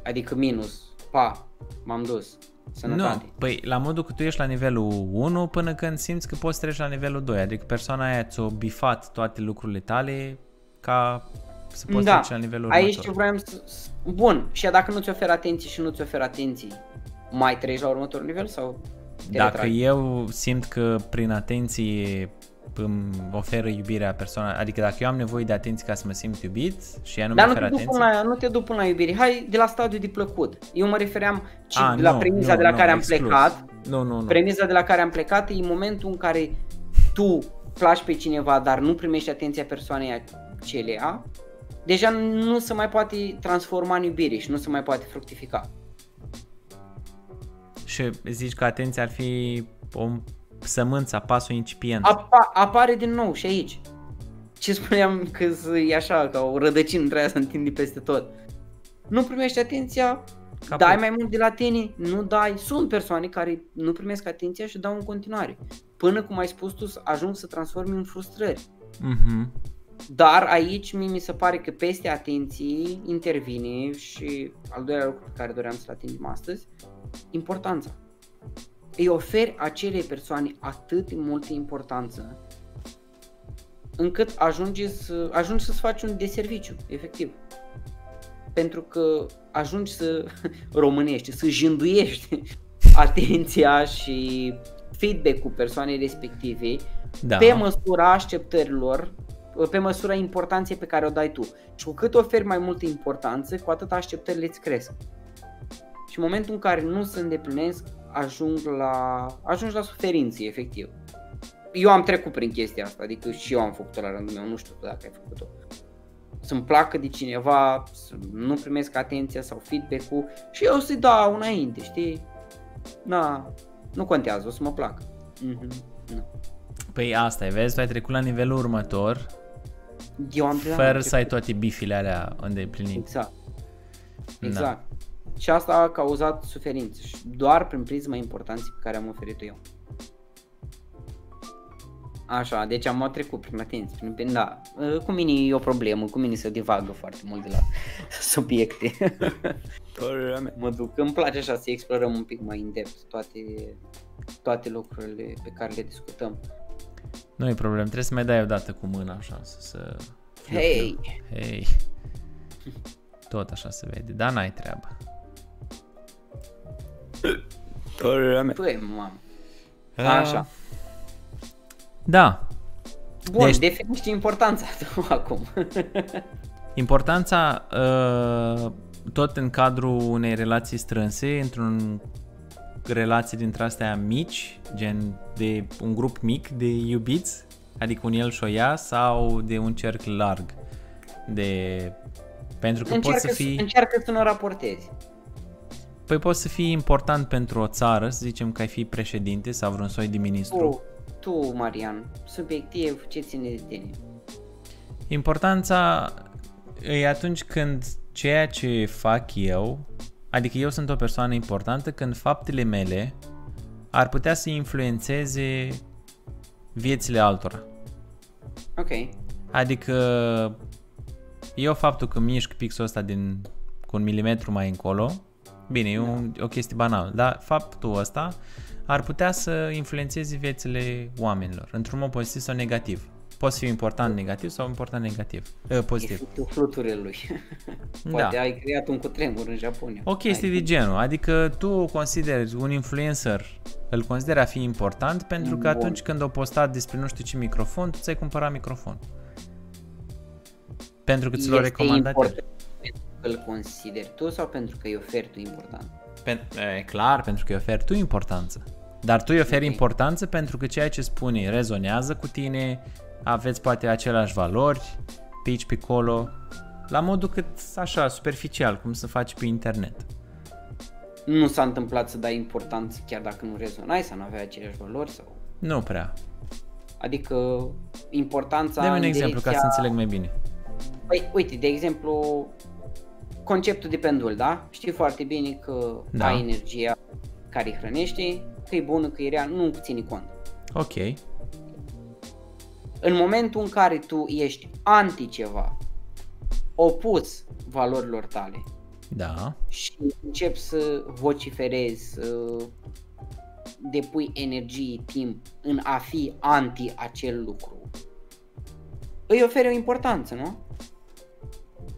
Speaker 3: Adică minus, pa, m-am dus, sănătate.
Speaker 2: Nu, păi la modul că tu ești la nivelul 1 până când simți că poți să treci la nivelul 2, adică persoana aia ți-o bifat toate lucrurile tale ca să poți
Speaker 3: da,
Speaker 2: trece la nivelul următor.
Speaker 3: aici ce vreau să... Bun, și dacă nu ți oferă atenție și nu ți oferă atenție, mai treci la următorul nivel sau te
Speaker 2: Dacă
Speaker 3: retragi?
Speaker 2: eu simt că prin atenție îmi oferă iubirea persoana, adică dacă eu am nevoie de atenție ca să mă simt iubit și ea nu
Speaker 3: Dar
Speaker 2: mi
Speaker 3: nu
Speaker 2: oferă
Speaker 3: te, duc
Speaker 2: atenție,
Speaker 3: până la, nu te duc până la iubire. Hai de la stadiul de plăcut. Eu mă refeream ci
Speaker 2: A,
Speaker 3: de la
Speaker 2: nu,
Speaker 3: premiza
Speaker 2: nu,
Speaker 3: de la
Speaker 2: nu,
Speaker 3: care am
Speaker 2: exclus.
Speaker 3: plecat.
Speaker 2: Nu, nu, nu.
Speaker 3: Premiza de la care am plecat e momentul în care tu placi pe cineva, dar nu primești atenția persoanei acelea. Deja nu se mai poate transforma în iubire și nu se mai poate fructifica.
Speaker 2: Și zici că atenția ar fi o sămânță, pasul incipient.
Speaker 3: Apa, apare din nou și aici. Ce spuneam că e așa, ca o rădăcină între aia să întinde peste tot. Nu primești atenția,
Speaker 2: Caput.
Speaker 3: dai mai mult de la tine, nu dai. Sunt persoane care nu primesc atenția și dau în continuare. Până, cum ai spus tu, să ajung să transformi în frustrări.
Speaker 2: Mhm.
Speaker 3: Dar aici mie mi se pare că peste atenție intervine și al doilea lucru pe care doream să-l atingem astăzi, importanța. Îi oferi acelei persoane atât de multă importanță încât ajungi, să, ajungi să-ți faci un deserviciu, efectiv. Pentru că ajungi să românești, să jânduiești atenția și feedback-ul persoanei respective
Speaker 2: Da.
Speaker 3: pe măsura așteptărilor, pe măsura importanței pe care o dai tu. Și cu cât oferi mai multă importanță, cu atât așteptările îți cresc. Și în momentul în care nu se îndeplinesc, ajung la, ajungi la suferință, efectiv. Eu am trecut prin chestia asta, adică și eu am făcut-o la rândul meu, nu știu tu dacă ai făcut-o. Să-mi placă de cineva, să nu primesc atenția sau feedback-ul și eu să-i dau înainte, știi? Na, nu contează, o să mă placă. Mhm, nu.
Speaker 2: Păi asta e, vezi, tu ai trecut la nivelul următor
Speaker 3: Eu am de la
Speaker 2: fără
Speaker 3: început.
Speaker 2: să ai toate bifile alea îndeplinite.
Speaker 3: Exact.
Speaker 2: Da.
Speaker 3: Exact. Și asta a cauzat suferință și doar prin prisma importanței pe care am oferit-o eu. Așa, deci am trecut prin atenție, prin, prin, da, cu mine e o problemă, cu mine se divagă foarte mult de la subiecte. mă duc, îmi place așa să explorăm un pic mai în depth toate, toate lucrurile pe care le discutăm.
Speaker 2: Nu e problem, trebuie să mai dai o dată cu mâna așa, să... să...
Speaker 3: Hei!
Speaker 2: Hei! Tot așa se vede, dar n-ai treabă.
Speaker 3: Păi, mamă. Așa.
Speaker 2: Da,
Speaker 3: Bun,
Speaker 2: Deci-
Speaker 3: deci... definește importanța tu acum.
Speaker 2: Importanța, uh, tot în cadrul unei relații strânse, într-un relație dintre astea mici, gen de un grup mic de iubiți, adică un el și o ea, sau de un cerc larg. De... Pentru că
Speaker 3: încearcă,
Speaker 2: poți să fii...
Speaker 3: încearcă să nu raportezi.
Speaker 2: Păi poți să fii important pentru o țară, să zicem că ai fi președinte sau vreun soi de ministru.
Speaker 3: Tu, tu, Marian, subiectiv, ce ține de tine?
Speaker 2: Importanța e atunci când ceea ce fac eu, adică eu sunt o persoană importantă când faptele mele ar putea să influențeze viețile altora.
Speaker 3: Ok.
Speaker 2: Adică eu faptul că mișc pixul ăsta din, cu un milimetru mai încolo, bine, e un, o chestie banală, dar faptul ăsta ar putea să influențeze viețile oamenilor, într-un mod pozitiv sau negativ. Poate fi important negativ sau important negativ, uh, pozitiv.
Speaker 3: Efectul fluturelui. Poate
Speaker 2: Da.
Speaker 3: ai creat un cutremur în Japonia.
Speaker 2: O chestie
Speaker 3: Hai.
Speaker 2: de genul, adică tu consideri un influencer, îl consideri a fi important pentru că
Speaker 3: Bun.
Speaker 2: atunci când o postat despre nu știu ce microfon, tu ți-ai cumpărat microfon. Pentru că ți l-a
Speaker 3: Este
Speaker 2: recomandat el.
Speaker 3: important pentru că îl consideri tu sau pentru că îi oferi tu important?
Speaker 2: Pen- e clar, pentru că îi oferi tu importanță. Dar tu îi oferi
Speaker 3: Ok.
Speaker 2: importanță pentru că ceea ce spune rezonează cu tine, aveți poate aceleași valori, pe aici, pe acolo, la modul cât așa, superficial, cum să faci pe internet.
Speaker 3: Nu s-a întâmplat să dai importanță chiar dacă nu rezonai sau nu avea aceleași valori sau...
Speaker 2: Nu prea.
Speaker 3: Adică importanța
Speaker 2: Dă-mi un
Speaker 3: în
Speaker 2: exemplu ca să
Speaker 3: direcția-
Speaker 2: înțeleg mai bine.
Speaker 3: Păi, uite, de exemplu, conceptul de pendul, da? Știi foarte bine că
Speaker 2: Da.
Speaker 3: da. ai energia care îi hrănește, că e bună, că e rea, nu ține cont.
Speaker 2: Ok.
Speaker 3: În momentul în care tu ești anti ceva, opus valorilor tale
Speaker 2: Da.
Speaker 3: și începi să vociferezi, să depui energie, timp în a fi anti acel lucru, îi oferi o importanță, nu?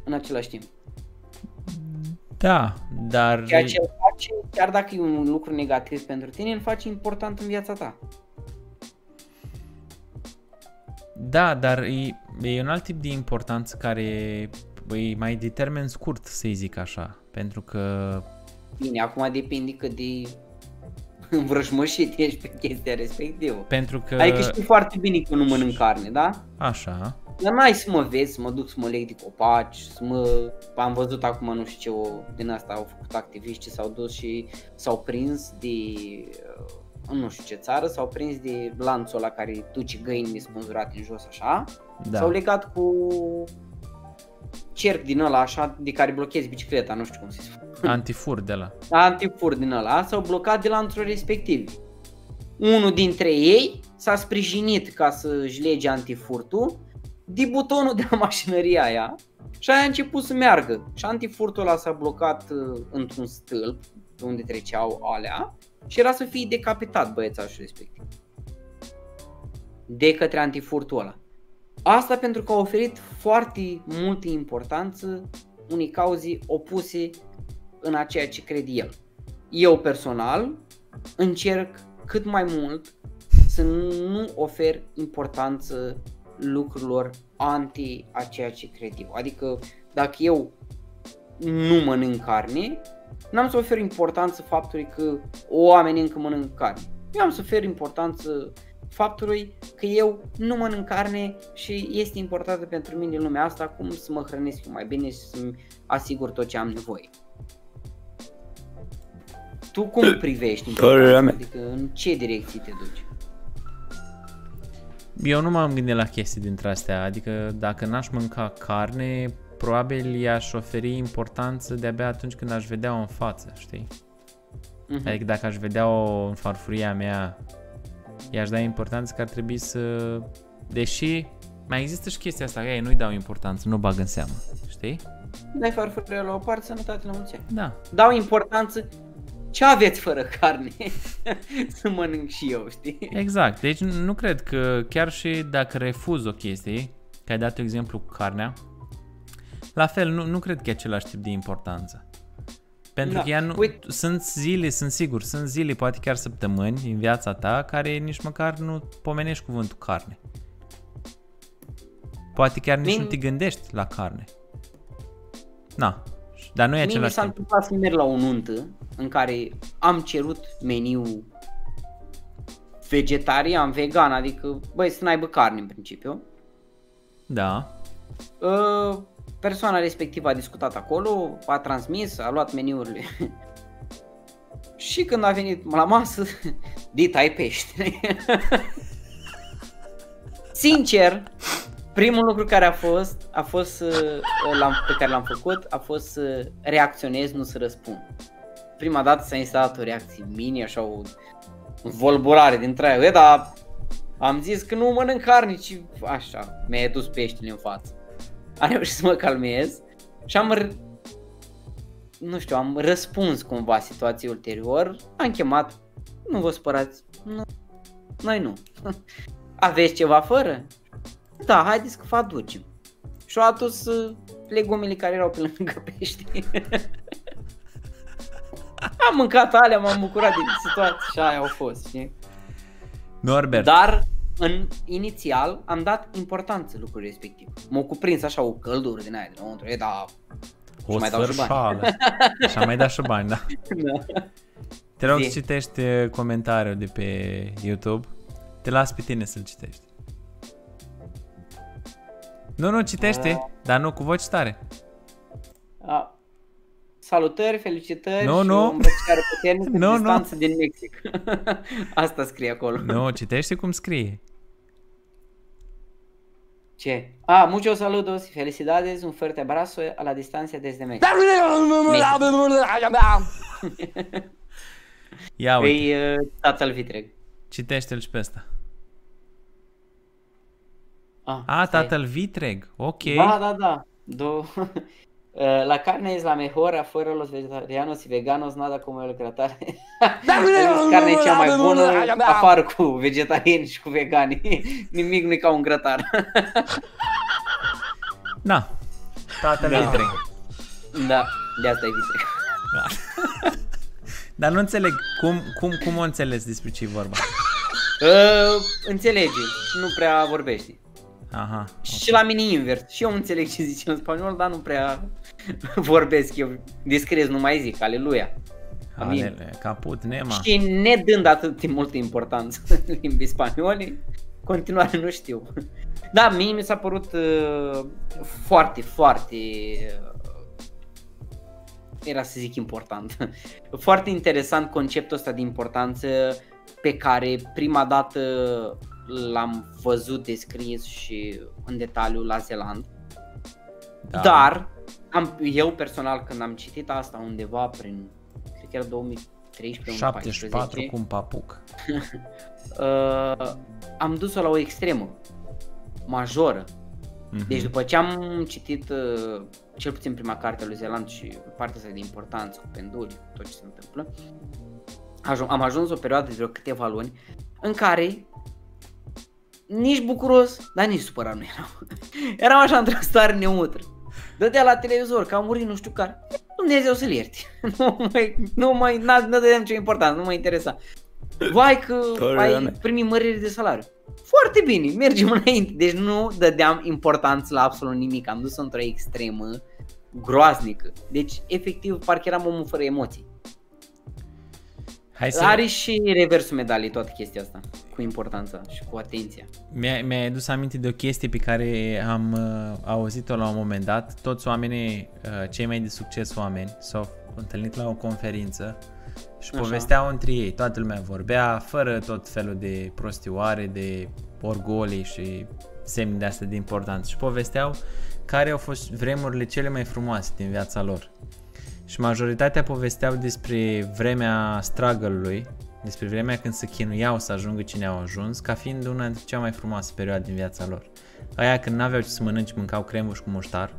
Speaker 3: În același timp.
Speaker 2: Da, dar...
Speaker 3: Ceea ce îl face, chiar dacă e un lucru negativ pentru tine, îl face important în viața ta.
Speaker 2: Da, dar e, e un alt tip de importanță care e mai de termen scurt, să-i zic așa. Pentru că...
Speaker 3: Bine, acum depinde cât de învrășmășit ești pe chestia respectivă.
Speaker 2: Pentru că...
Speaker 3: Adică știi foarte bine că nu mănânc carne, da?
Speaker 2: Așa.
Speaker 3: Dar n-ai să mă vezi, să mă duc să mă leg de copaci, să mă... Am văzut acum, nu știu ce, o, din asta au făcut activiști, s-au dus și s-au prins de... uh, în nu știu ce țară, s-au prins de lanțul ăla care duce găini nespânzurate în jos așa,
Speaker 2: Da.
Speaker 3: s-au legat cu cerc din ăla așa de care blochezi bicicleta, nu știu cum se spune.
Speaker 2: Antifur de la.
Speaker 3: Antifur din ăla s-au blocat de lanțul respectiv. Unul dintre ei s-a sprijinit ca să-și lege antifurtul de butonul de la mașinăria aia și aia a început să meargă. Și antifurtul ăla s-a blocat uh, într-un stâlp pe unde treceau alea și era să fie decapitat băiețașul respectiv. De către antifurtul ăla. Asta pentru că a oferit foarte multă importanță unei cauze opuse în a ceea ce cred el. Eu personal încerc cât mai mult să nu ofer importanță lucrurilor anti a ceea ce cred eu. Adică dacă eu nu mănânc carne, n-am să ofer importanță faptului că oamenii încă mănânc carne. Eu am să ofer importanță faptului că eu nu mănânc carne și este importantă pentru mine în lumea asta cum să mă hrănesc eu mai bine și să-mi asigur tot ce am nevoie. Tu cum privești
Speaker 1: Părerea
Speaker 3: importanța?
Speaker 1: mea.
Speaker 3: Adică în ce direcții te duci?
Speaker 2: Eu nu m-am gândit la chestii dintre astea, adică dacă n-aș mânca carne, probabil i-aș oferi importanță de-abia atunci când aș vedea-o în față, știi?
Speaker 3: Mhm.
Speaker 2: Adică dacă aș vedea-o în farfuria mea, i-aș da importanță că ar trebui să... Deși mai există și chestia asta, că ei nu-i dau importanță, nu bag în seamă, știi?
Speaker 3: Dai farfuria la o parte, sănătate la mulți ani.
Speaker 2: Da.
Speaker 3: Dau importanță ce aveți fără carne să mănânc și eu, știi?
Speaker 2: Exact, deci nu nu cred că chiar și dacă refuz o chestie, că ai dat exemplu cu carnea, la fel, nu, nu cred că e același tip de importanță. Pentru
Speaker 3: Da.
Speaker 2: că ea nu,
Speaker 3: Uite-
Speaker 2: sunt zile, sunt sigur, sunt zile, poate chiar săptămâni în viața ta care nici măcar nu pomenești cuvântul carne. Poate chiar nici
Speaker 3: Min-
Speaker 2: nu te gândești la carne. Na, dar nu e
Speaker 3: Mie mi
Speaker 2: același
Speaker 3: s-a
Speaker 2: tip.
Speaker 3: întâmplat să merg la o nuntă în care am cerut meniu vegetarian, vegan, adică băi să n-aibă carne în principiu.
Speaker 2: Da,
Speaker 3: Uh, Persoana respectivă a discutat acolo, a transmis, a luat meniurile. și când a venit la masă, dit ai pește. Sincer, primul lucru care a fost, a fost să, l-am, pe care l-am făcut, a fost să reacționez, nu să răspund. Prima dată s-a instalat o reacție mini, așa o volburare dintre aia. E, dar am zis că nu mănânc carne, ci așa, mi-a dus peștele în față. Am reușit să mă calmez și am, r- nu știu, am răspuns cumva situației ulterior. Am chemat, nu vă spărați, nu, noi nu. Aveți ceva fără? Da, haideți că vă aducem. Și au adus uh, legumele care erau pe lângă pește. am mâncat alea, m-am bucurat de situație și aia au fost, știi?
Speaker 2: Norbert,
Speaker 3: Dar în inițial am dat importanță lucrului respectiv. M-a cuprins așa o căldură din aia de înăuntru, e, da,
Speaker 2: o
Speaker 3: și mai dau și bani.
Speaker 2: sfârșală. Și am mai dat și bani, da.
Speaker 3: da.
Speaker 2: Te rog
Speaker 3: Zi.
Speaker 2: să citești uh, comentariul de pe YouTube. Te las pe tine să-l citești. Nu, nu, citește,
Speaker 3: Da.
Speaker 2: dar nu cu voce tare.
Speaker 3: A, salutări, felicitări
Speaker 2: Nu,
Speaker 3: și
Speaker 2: nu.
Speaker 3: o îmbrățișare puternică
Speaker 2: Nu,
Speaker 3: nu,
Speaker 2: nu.
Speaker 3: distanță din Mexic. Asta scrie acolo.
Speaker 2: Nu, citește cum scrie.
Speaker 3: Ce? Ah, muchos saludos y felicidades, un fuerte abrazo a la distancia desde México.
Speaker 2: Ia uite,
Speaker 3: Păi, uh, tatăl vitreg.
Speaker 2: citește-l și pe ăsta.
Speaker 3: Ah,
Speaker 2: A,
Speaker 3: stai.
Speaker 2: tatăl vitreg, ok.
Speaker 3: Da, da, da. Do... Eh, La carne es la mejor, afuera los vegetarianos y veganos, nada como el grătar. Carne e cea mai bună, afară cu vegetariani și cu vegani. Nimic nu e ca un grătar.
Speaker 2: Da. Tatăl
Speaker 3: Da.
Speaker 2: vitreg.
Speaker 3: da, de asta e vitreg.
Speaker 2: Dar nu înțeleg cum, cum, cum o înțeles despre ce e vorba.
Speaker 3: Uh, înțelegi, nu prea vorbești.
Speaker 2: Aha.
Speaker 3: Și la mine invers. Și eu înțeleg ce zice în spaniol, dar nu prea vorbesc eu. Descriez, nu mai zic, aleluia. Amin.
Speaker 2: Ale, caput, nema.
Speaker 3: Și nedând atât de multă importanță limbii spaniole, continuare nu știu. Da, mie mi s-a părut uh, foarte, foarte uh, era să zic important. Foarte interesant conceptul ăsta de importanță pe care prima dată l-am văzut descris și în detaliu la Zeeland.
Speaker 2: Da.
Speaker 3: Dar am, eu personal când am citit asta undeva prin, cred că era 2013
Speaker 2: 74 cu un papuc.
Speaker 3: uh, am dus-o la o extremă majoră.
Speaker 2: Mhm.
Speaker 3: Deci după ce am citit uh, cel puțin prima carte a lui Zeeland și partea asta de importanță cu penduli, cu tot ce se întâmplă, ajung, am ajuns o perioadă de vreo câteva luni în care nici bucuros, dar nici supărat nu eram. Eram așa într-o stare neutră. Dădea la televizor că a murit nu știu care. Dumnezeu să-l ierte. Nu mai, nu mai, n-a- nu dădeam ce important, nu mă interesa. Vai că ai primit mărire de salariu. Foarte bine, mergem înainte. Deci nu dădeam importanță la absolut nimic. Am dus într-o extremă groaznică. Deci, efectiv, parcă eram omul fără emoții.
Speaker 2: Hai să...
Speaker 3: Are și reversul medaliei toată chestia asta, cu importanța și cu atenția.
Speaker 2: Mi-a, mi-ai adus aminte de o chestie pe care am uh, auzit-o la un moment dat. Toți oamenii, uh, cei mai de succes oameni, s-au întâlnit la o conferință și
Speaker 3: Așa.
Speaker 2: povesteau între ei. Toată lumea vorbea fără tot felul de prostioare, de orgolii și semne de astea de importanță. Și povesteau care au fost vremurile cele mai frumoase din viața lor. Și majoritatea povesteau despre vremea struggle-ului, despre vremea când se chinuiau să ajungă cine au ajuns, ca fiind una dintre cea mai frumoase perioade din viața lor. Aia când n-aveau ce să mănânci, mâncau cremuș cu muștar,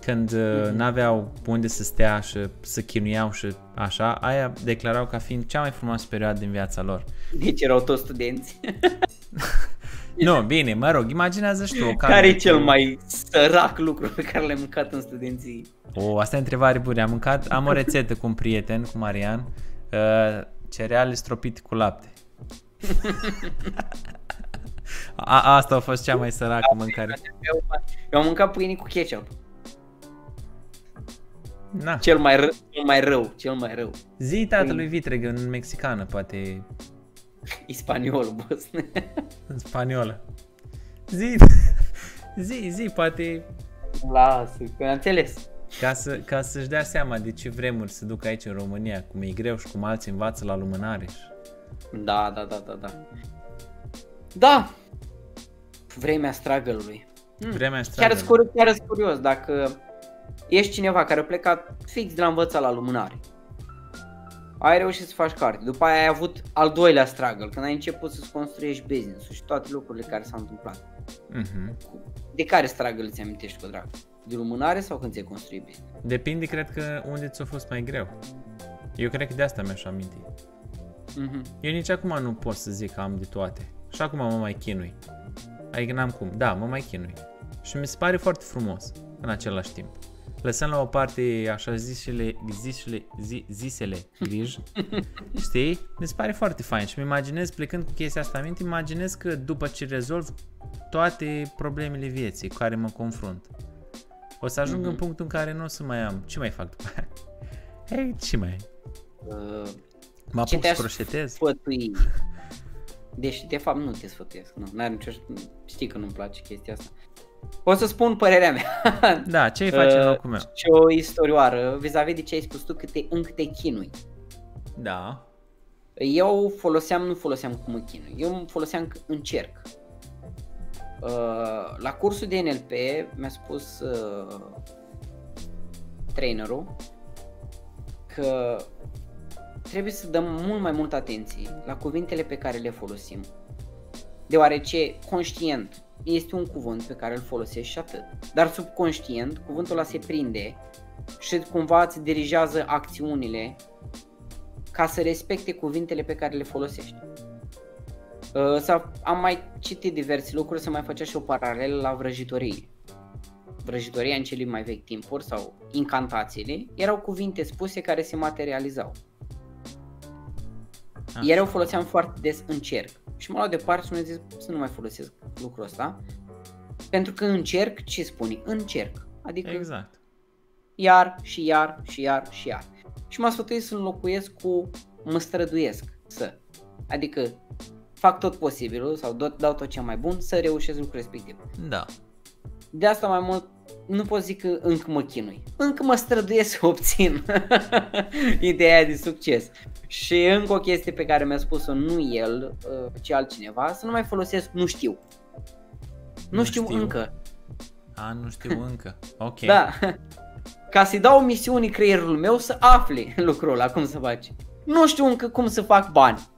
Speaker 2: când uh, n-aveau unde să stea și să chinuiau și așa, aia declarau ca fiind cea mai frumoasă perioadă din viața lor.
Speaker 3: Deci erau toți studenți.
Speaker 2: Nu, bine, mă rog, imaginează și tu o
Speaker 3: Care e
Speaker 2: cu-
Speaker 3: cel mai sărac lucru pe care l-ai mâncat în studenții?
Speaker 2: O, asta e întrebare bună. Am mâncat, am o rețetă cu un prieten, cu Marian, uh, cereale stropite cu lapte. A, asta a fost cea mai săracă mâncare.
Speaker 3: Eu, eu am mâncat pâine cu ketchup.
Speaker 2: Na.
Speaker 3: Cel mai rău, cel mai rău, cel mai rău.
Speaker 2: Zi tatălui Vitreg în mexicană, poate
Speaker 3: Ispaniolul, boss.
Speaker 2: în spaniolă. Zi, zi, zi, poate
Speaker 3: Lasă, că am înțeles.
Speaker 2: ca, să, ca să-și dea seama de ce vremuri se duc aici în România, cum e greu și cum alții învață la lumânare. și-
Speaker 3: Da, da, da, da, da. Da! Vremea struggle-ului. Hmm.
Speaker 2: Vremea
Speaker 3: Chiar
Speaker 2: struggle.
Speaker 3: îți curios, chiar îți curios dacă ești cineva care a plecat fix de la învățat la lumânare. Ai reușit să faci carte. După aia ai avut al doilea struggle, când ai început să-ți construiești business-ul și toate lucrurile care s-au întâmplat.
Speaker 2: Mhm.
Speaker 3: De care struggle îți amintești cu drag? De lumânare sau când ți-ai construit business?
Speaker 2: Depinde, cred că, unde ți-a fost mai greu. Eu cred că de asta mi-aș aminti.
Speaker 3: Mhm.
Speaker 2: Eu nici acum nu pot să zic că am de toate. Și acum mă mai chinui. Adică n-am cum. Da, mă mai chinui. Și mi se pare foarte frumos în același timp. Lăsăm la o parte așa zisele, zisele, zi, zisele griji, știi? Mi se pare foarte fain și mi imaginez, plecând cu chestia asta în minte, imaginez că după ce rezolv toate problemele vieții cu care mă confrunt, o să ajung în punctul în care nu o să mai am. Ce mai fac după aia? Hei, ce mai?
Speaker 3: Uh,
Speaker 2: Mă
Speaker 3: Ce
Speaker 2: apuc să
Speaker 3: te-aș
Speaker 2: croșetez?
Speaker 3: sfătui? Deci, de fapt, nu te sfătuiesc. Nu, n-are nicio... Știi că nu-mi place chestia asta. O să spun părerea mea.
Speaker 2: Da, ce îi face în
Speaker 3: Uh,
Speaker 2: locul meu?
Speaker 3: Și o istorioară vis-a-vis de ce ai spus tu cât te, încă te chinui.
Speaker 2: Da.
Speaker 3: Eu foloseam, nu foloseam cum mă chinui. Eu îmi foloseam că încerc. Uh, la cursul de NLP mi-a spus uh, trainerul că trebuie să dăm mult mai multă atenție la cuvintele pe care le folosim. Deoarece conștient este un cuvânt pe care îl folosești și atât. Dar subconștient cuvântul ăla se prinde și cumva îți dirigează acțiunile ca să respecte cuvintele pe care le folosești. Uh, sau am mai citit diverse lucruri, să mai făcea și o paralelă la vrăjitorie. Vrăjitoria în cele mai vechi timpuri sau incantațiile erau cuvinte spuse care se materializau.
Speaker 2: Ah.
Speaker 3: Iar eu foloseam foarte des încerc. Și mă luau departe și mi-a zis să nu mai folosesc lucrul ăsta. Pentru că încerc, ce spune? Încerc. Adică
Speaker 2: Exact.
Speaker 3: iar și iar și iar și iar. Și m-a sfătuit să înlocuiesc cu mă străduiesc să. Adică fac tot posibilul sau dau, dau tot ce mai bun să reușesc lucrul respectiv.
Speaker 2: Da.
Speaker 3: De asta mai mult nu pot zic că încă mă chinui. Încă mă străduiesc să obțin ideea de succes. Și încă o chestie pe care mi-a spus-o nu el, uh, ci altcineva, să nu mai folosesc nu știu. Nu,
Speaker 2: Nu
Speaker 3: știu,
Speaker 2: știu.
Speaker 3: încă.
Speaker 2: A, nu știu încă. Ok.
Speaker 3: Da. Ca să-i dau misiuni creierul meu să afle lucrul ăla, cum să faci. Nu știu încă cum să fac bani.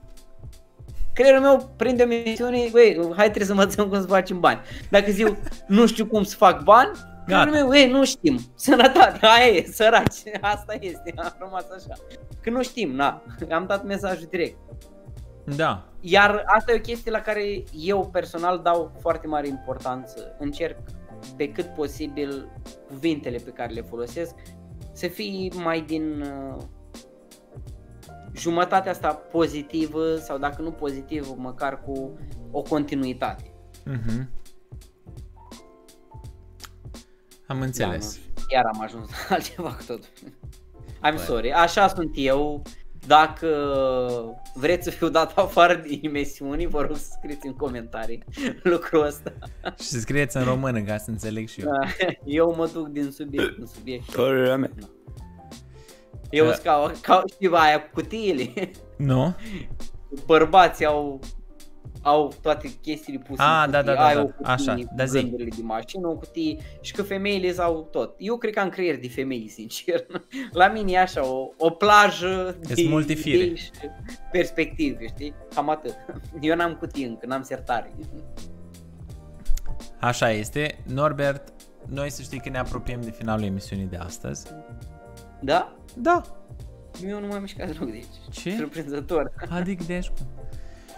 Speaker 3: Creierul meu prinde o misiune, băi, hai trebuie să învățăm cum să facem bani. Dacă zic, nu știu cum să fac bani, creierul meu, ei, nu știm. Sănătate, aia e, săraci. Asta este, am rămas așa. Că nu știm, na, am dat mesajul direct.
Speaker 2: Da.
Speaker 3: Iar asta e o chestie la care eu personal dau foarte mare importanță. Încerc pe cât posibil cuvintele pe care le folosesc să fie mai din uh, jumătatea asta pozitivă sau dacă nu pozitivă, măcar cu o continuitate.
Speaker 2: Mhm. Am înțeles.
Speaker 3: Da, nu, Iar am ajuns la altceva cu totul. I'm
Speaker 2: Băi.
Speaker 3: sorry, așa sunt eu. Dacă vreți să fiu dat afară din emisiuni, vă rog să scrieți în comentarii lucrul ăsta.
Speaker 2: Și scrieți în română ca să înțeleg și eu.
Speaker 3: Da, Eu mă duc din subiect în subiect.
Speaker 4: Părerea mea.
Speaker 3: Eu
Speaker 2: Da.
Speaker 3: sunt ca, ca știi aia cu cutiile.
Speaker 2: Nu?
Speaker 3: Bărbații au au toate chestiile puse
Speaker 2: Ah,
Speaker 3: în
Speaker 2: da,
Speaker 3: cutii.
Speaker 2: da, da,
Speaker 3: Ai
Speaker 2: da.
Speaker 3: o cutie
Speaker 2: Așa,
Speaker 3: cu
Speaker 2: da, zi.
Speaker 3: gândurile de mașină, o cutie și că femeile au tot. Eu cred că am creier de femei, sincer. La mine e așa, o, o plajă de
Speaker 2: Ești multifire.
Speaker 3: idei și perspective, știi? Cam atât. Eu n-am cutie încă, n-am sertare.
Speaker 2: Așa este. Norbert, noi să știi că ne apropiem de finalul emisiunii de astăzi.
Speaker 3: Da?
Speaker 2: Da.
Speaker 3: Eu nu mai mișcat deloc de aici.
Speaker 2: Ce?
Speaker 3: Surprinzător.
Speaker 2: Adică de aici cum?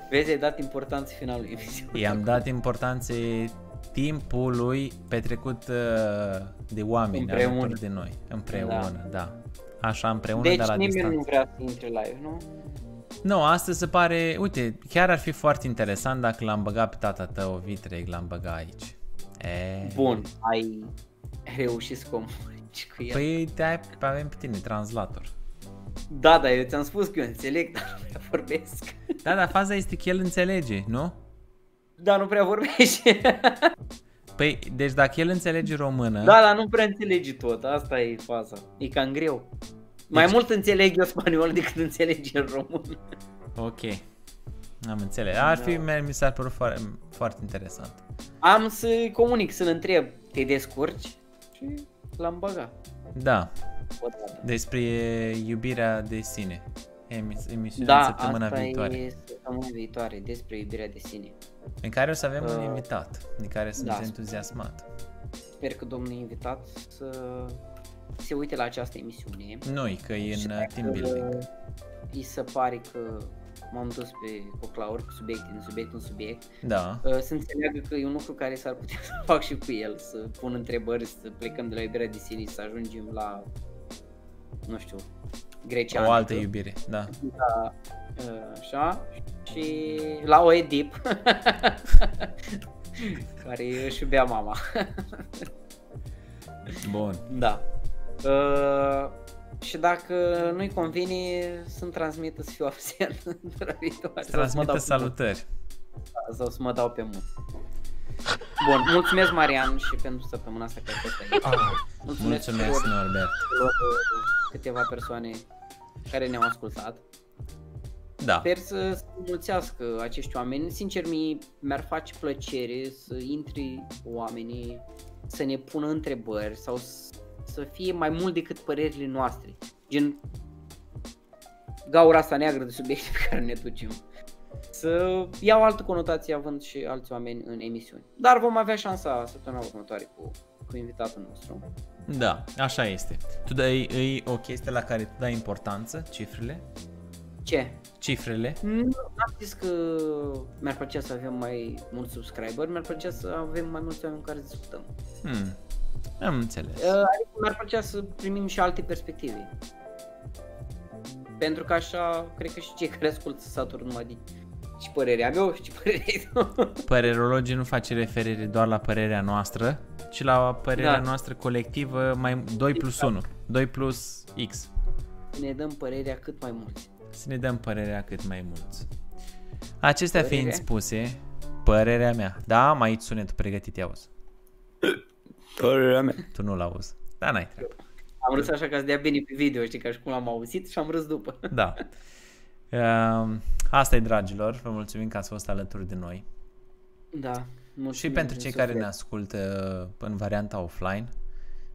Speaker 3: Vezi, ai dat importanță finalului emisiunii.
Speaker 2: I-am dat importanțe timpului petrecut uh, de oameni
Speaker 3: Împreună.
Speaker 2: alături de noi. Împreună, da. da. Așa împreună,
Speaker 3: Deci
Speaker 2: dar la
Speaker 3: nimeni
Speaker 2: distanță.
Speaker 3: nu vrea să intre live, nu?
Speaker 2: Nu, astăzi se pare, uite, chiar ar fi foarte interesant dacă l-am băgat pe tata tău, Vitreg, l-am băgat aici. E...
Speaker 3: Bun, ai reușit să comunici cu el.
Speaker 2: Păi te avem pe tine, translator.
Speaker 3: Da, da, eu ți-am spus că eu înțeleg, dar nu prea vorbesc.
Speaker 2: Da, dar faza este că el înțelege, nu?
Speaker 3: Da, nu prea vorbește.
Speaker 2: Păi, deci dacă el înțelege română,
Speaker 3: da, dar nu prea înțelegi tot, asta e faza. E cam greu. Mai
Speaker 2: Deci-
Speaker 3: mult înțeleg eu spaniol decât înțelegi în român.
Speaker 2: ok. Am înțeles. Ar fi,
Speaker 3: Da.
Speaker 2: mi s-ar părut foarte, foarte interesant.
Speaker 3: Am să comunic, să-l întreb, te descurci? Și l-am băgat.
Speaker 2: Da,
Speaker 3: odată.
Speaker 2: Despre iubirea de sine. Emis, emisiunea
Speaker 3: Da,
Speaker 2: în săptămâna
Speaker 3: asta
Speaker 2: viitoare.
Speaker 3: e săptămâna viitoare, despre iubirea de sine.
Speaker 2: În care o să avem un
Speaker 3: Uh,
Speaker 2: invitat, de care sunt
Speaker 3: da.
Speaker 2: entuziasmat.
Speaker 3: Sper că domnul invitat să se uite la această emisiune.
Speaker 2: Noi, că e
Speaker 3: Și
Speaker 2: în uh,
Speaker 3: dacă
Speaker 2: team building.
Speaker 3: Îi se pare că m-am dus pe coclauri, cu subiect din subiect în subiect,
Speaker 2: Da.
Speaker 3: uh, să înțeleagă că e un lucru care s-ar putea să fac și cu el, să pun întrebări, să plecăm de la iubirea de sine, să ajungem la, nu știu, Grecia
Speaker 2: O altă
Speaker 3: antică.
Speaker 2: iubire, da.
Speaker 3: La, uh, așa, și la Oedip, care își iubea mama.
Speaker 2: Bun.
Speaker 3: Da. Uh, și dacă nu-i convine, să-mi transmită să fiu absent data viitoare. sau să mă
Speaker 2: Transmite
Speaker 3: dau pe
Speaker 2: salutări.
Speaker 3: mut, Sau să mă dau pe mult. Bun, mulțumesc Marian și pentru săptămâna asta că ai fost aici.
Speaker 2: Mulțumesc,
Speaker 3: celor-
Speaker 2: Norbert.
Speaker 3: Celor, uh, câteva persoane care ne-au ascultat.
Speaker 2: Da.
Speaker 3: Sper să se mulțească acești oameni. Sincer, mi, mi-ar face plăcere să intri oamenii, să ne pună întrebări sau s- să fie mai mult decât părerile noastre. Gen gaura asta neagră de subiecte pe care ne ducem. Să iau altă conotație având și alți oameni în emisiuni. Dar vom avea șansa săptămâna următoare cu, cu invitatul nostru.
Speaker 2: Da, așa este. Tu dai, e o chestie la care tu dai importanță, cifrele?
Speaker 3: Ce?
Speaker 2: Cifrele?
Speaker 3: Nu am zis că mi-ar plăcea să avem mai mulți subscriberi, mi-ar plăcea să avem mai mulți oameni cu care discutăm.
Speaker 2: Hmm. Am înțeles.
Speaker 3: Uh, Adică mi-ar plăcea să primim și alte perspective. Pentru că așa, cred că și cei care ascultă să satur numai de și părerea mea și părerea ta.
Speaker 2: Părerologii nu face referire doar la părerea noastră, ci la părerea
Speaker 3: Da.
Speaker 2: noastră colectivă mai 2 plus 1, 2 plus X.
Speaker 3: ne dăm părerea cât mai mulți.
Speaker 2: Să ne dăm părerea cât mai mulți. Acestea
Speaker 3: Părerea?
Speaker 2: fiind spuse, părerea mea. Da, am aici sunetul pregătit, auzi.
Speaker 3: Părerea mea.
Speaker 2: Tu nu-l auzi. Da, n-ai treabă.
Speaker 3: Am râs așa ca să dea bine pe video, știi, ca și cum l-am auzit și am râs după.
Speaker 2: Da. Um, asta e, dragilor. Vă mulțumim că ați fost alături de noi.
Speaker 3: Da. Mulțumim
Speaker 2: Și pentru
Speaker 3: din
Speaker 2: cei care
Speaker 3: suflet.
Speaker 2: ne ascultă în varianta offline,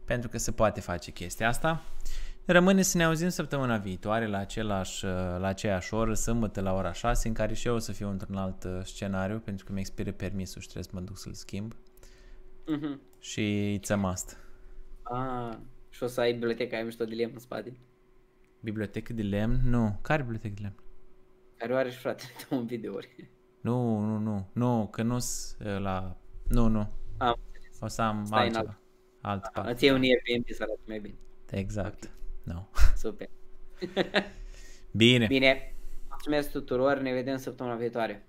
Speaker 2: pentru că se poate face chestia asta. Rămâne să ne auzim săptămâna viitoare la, același, la aceeași oră, sâmbătă la ora 6, în care și eu o să fiu într-un alt uh, scenariu, pentru că mi expiră permisul și trebuie să mă duc să-l schimb.
Speaker 3: Mhm.
Speaker 2: Și it's a must.
Speaker 3: Ah, și o să ai biblioteca aia mișto de lemn în spate,
Speaker 2: Bibliotecă de lemn? Nu. Care bibliotecă de lemn?
Speaker 3: care o are și fratele tău în videouri.
Speaker 2: Nu, nu, nu. Nu, că nu la... Nu, nu.
Speaker 3: Am
Speaker 2: O să am
Speaker 3: Stai în
Speaker 2: altceva. Alt
Speaker 3: Ah,
Speaker 2: part.
Speaker 3: Îți iei un Airbnb să arăți mai bine.
Speaker 2: Exact. Nu.
Speaker 3: Super.
Speaker 2: Bine.
Speaker 3: Bine. Mulțumesc tuturor, ne vedem săptămâna viitoare.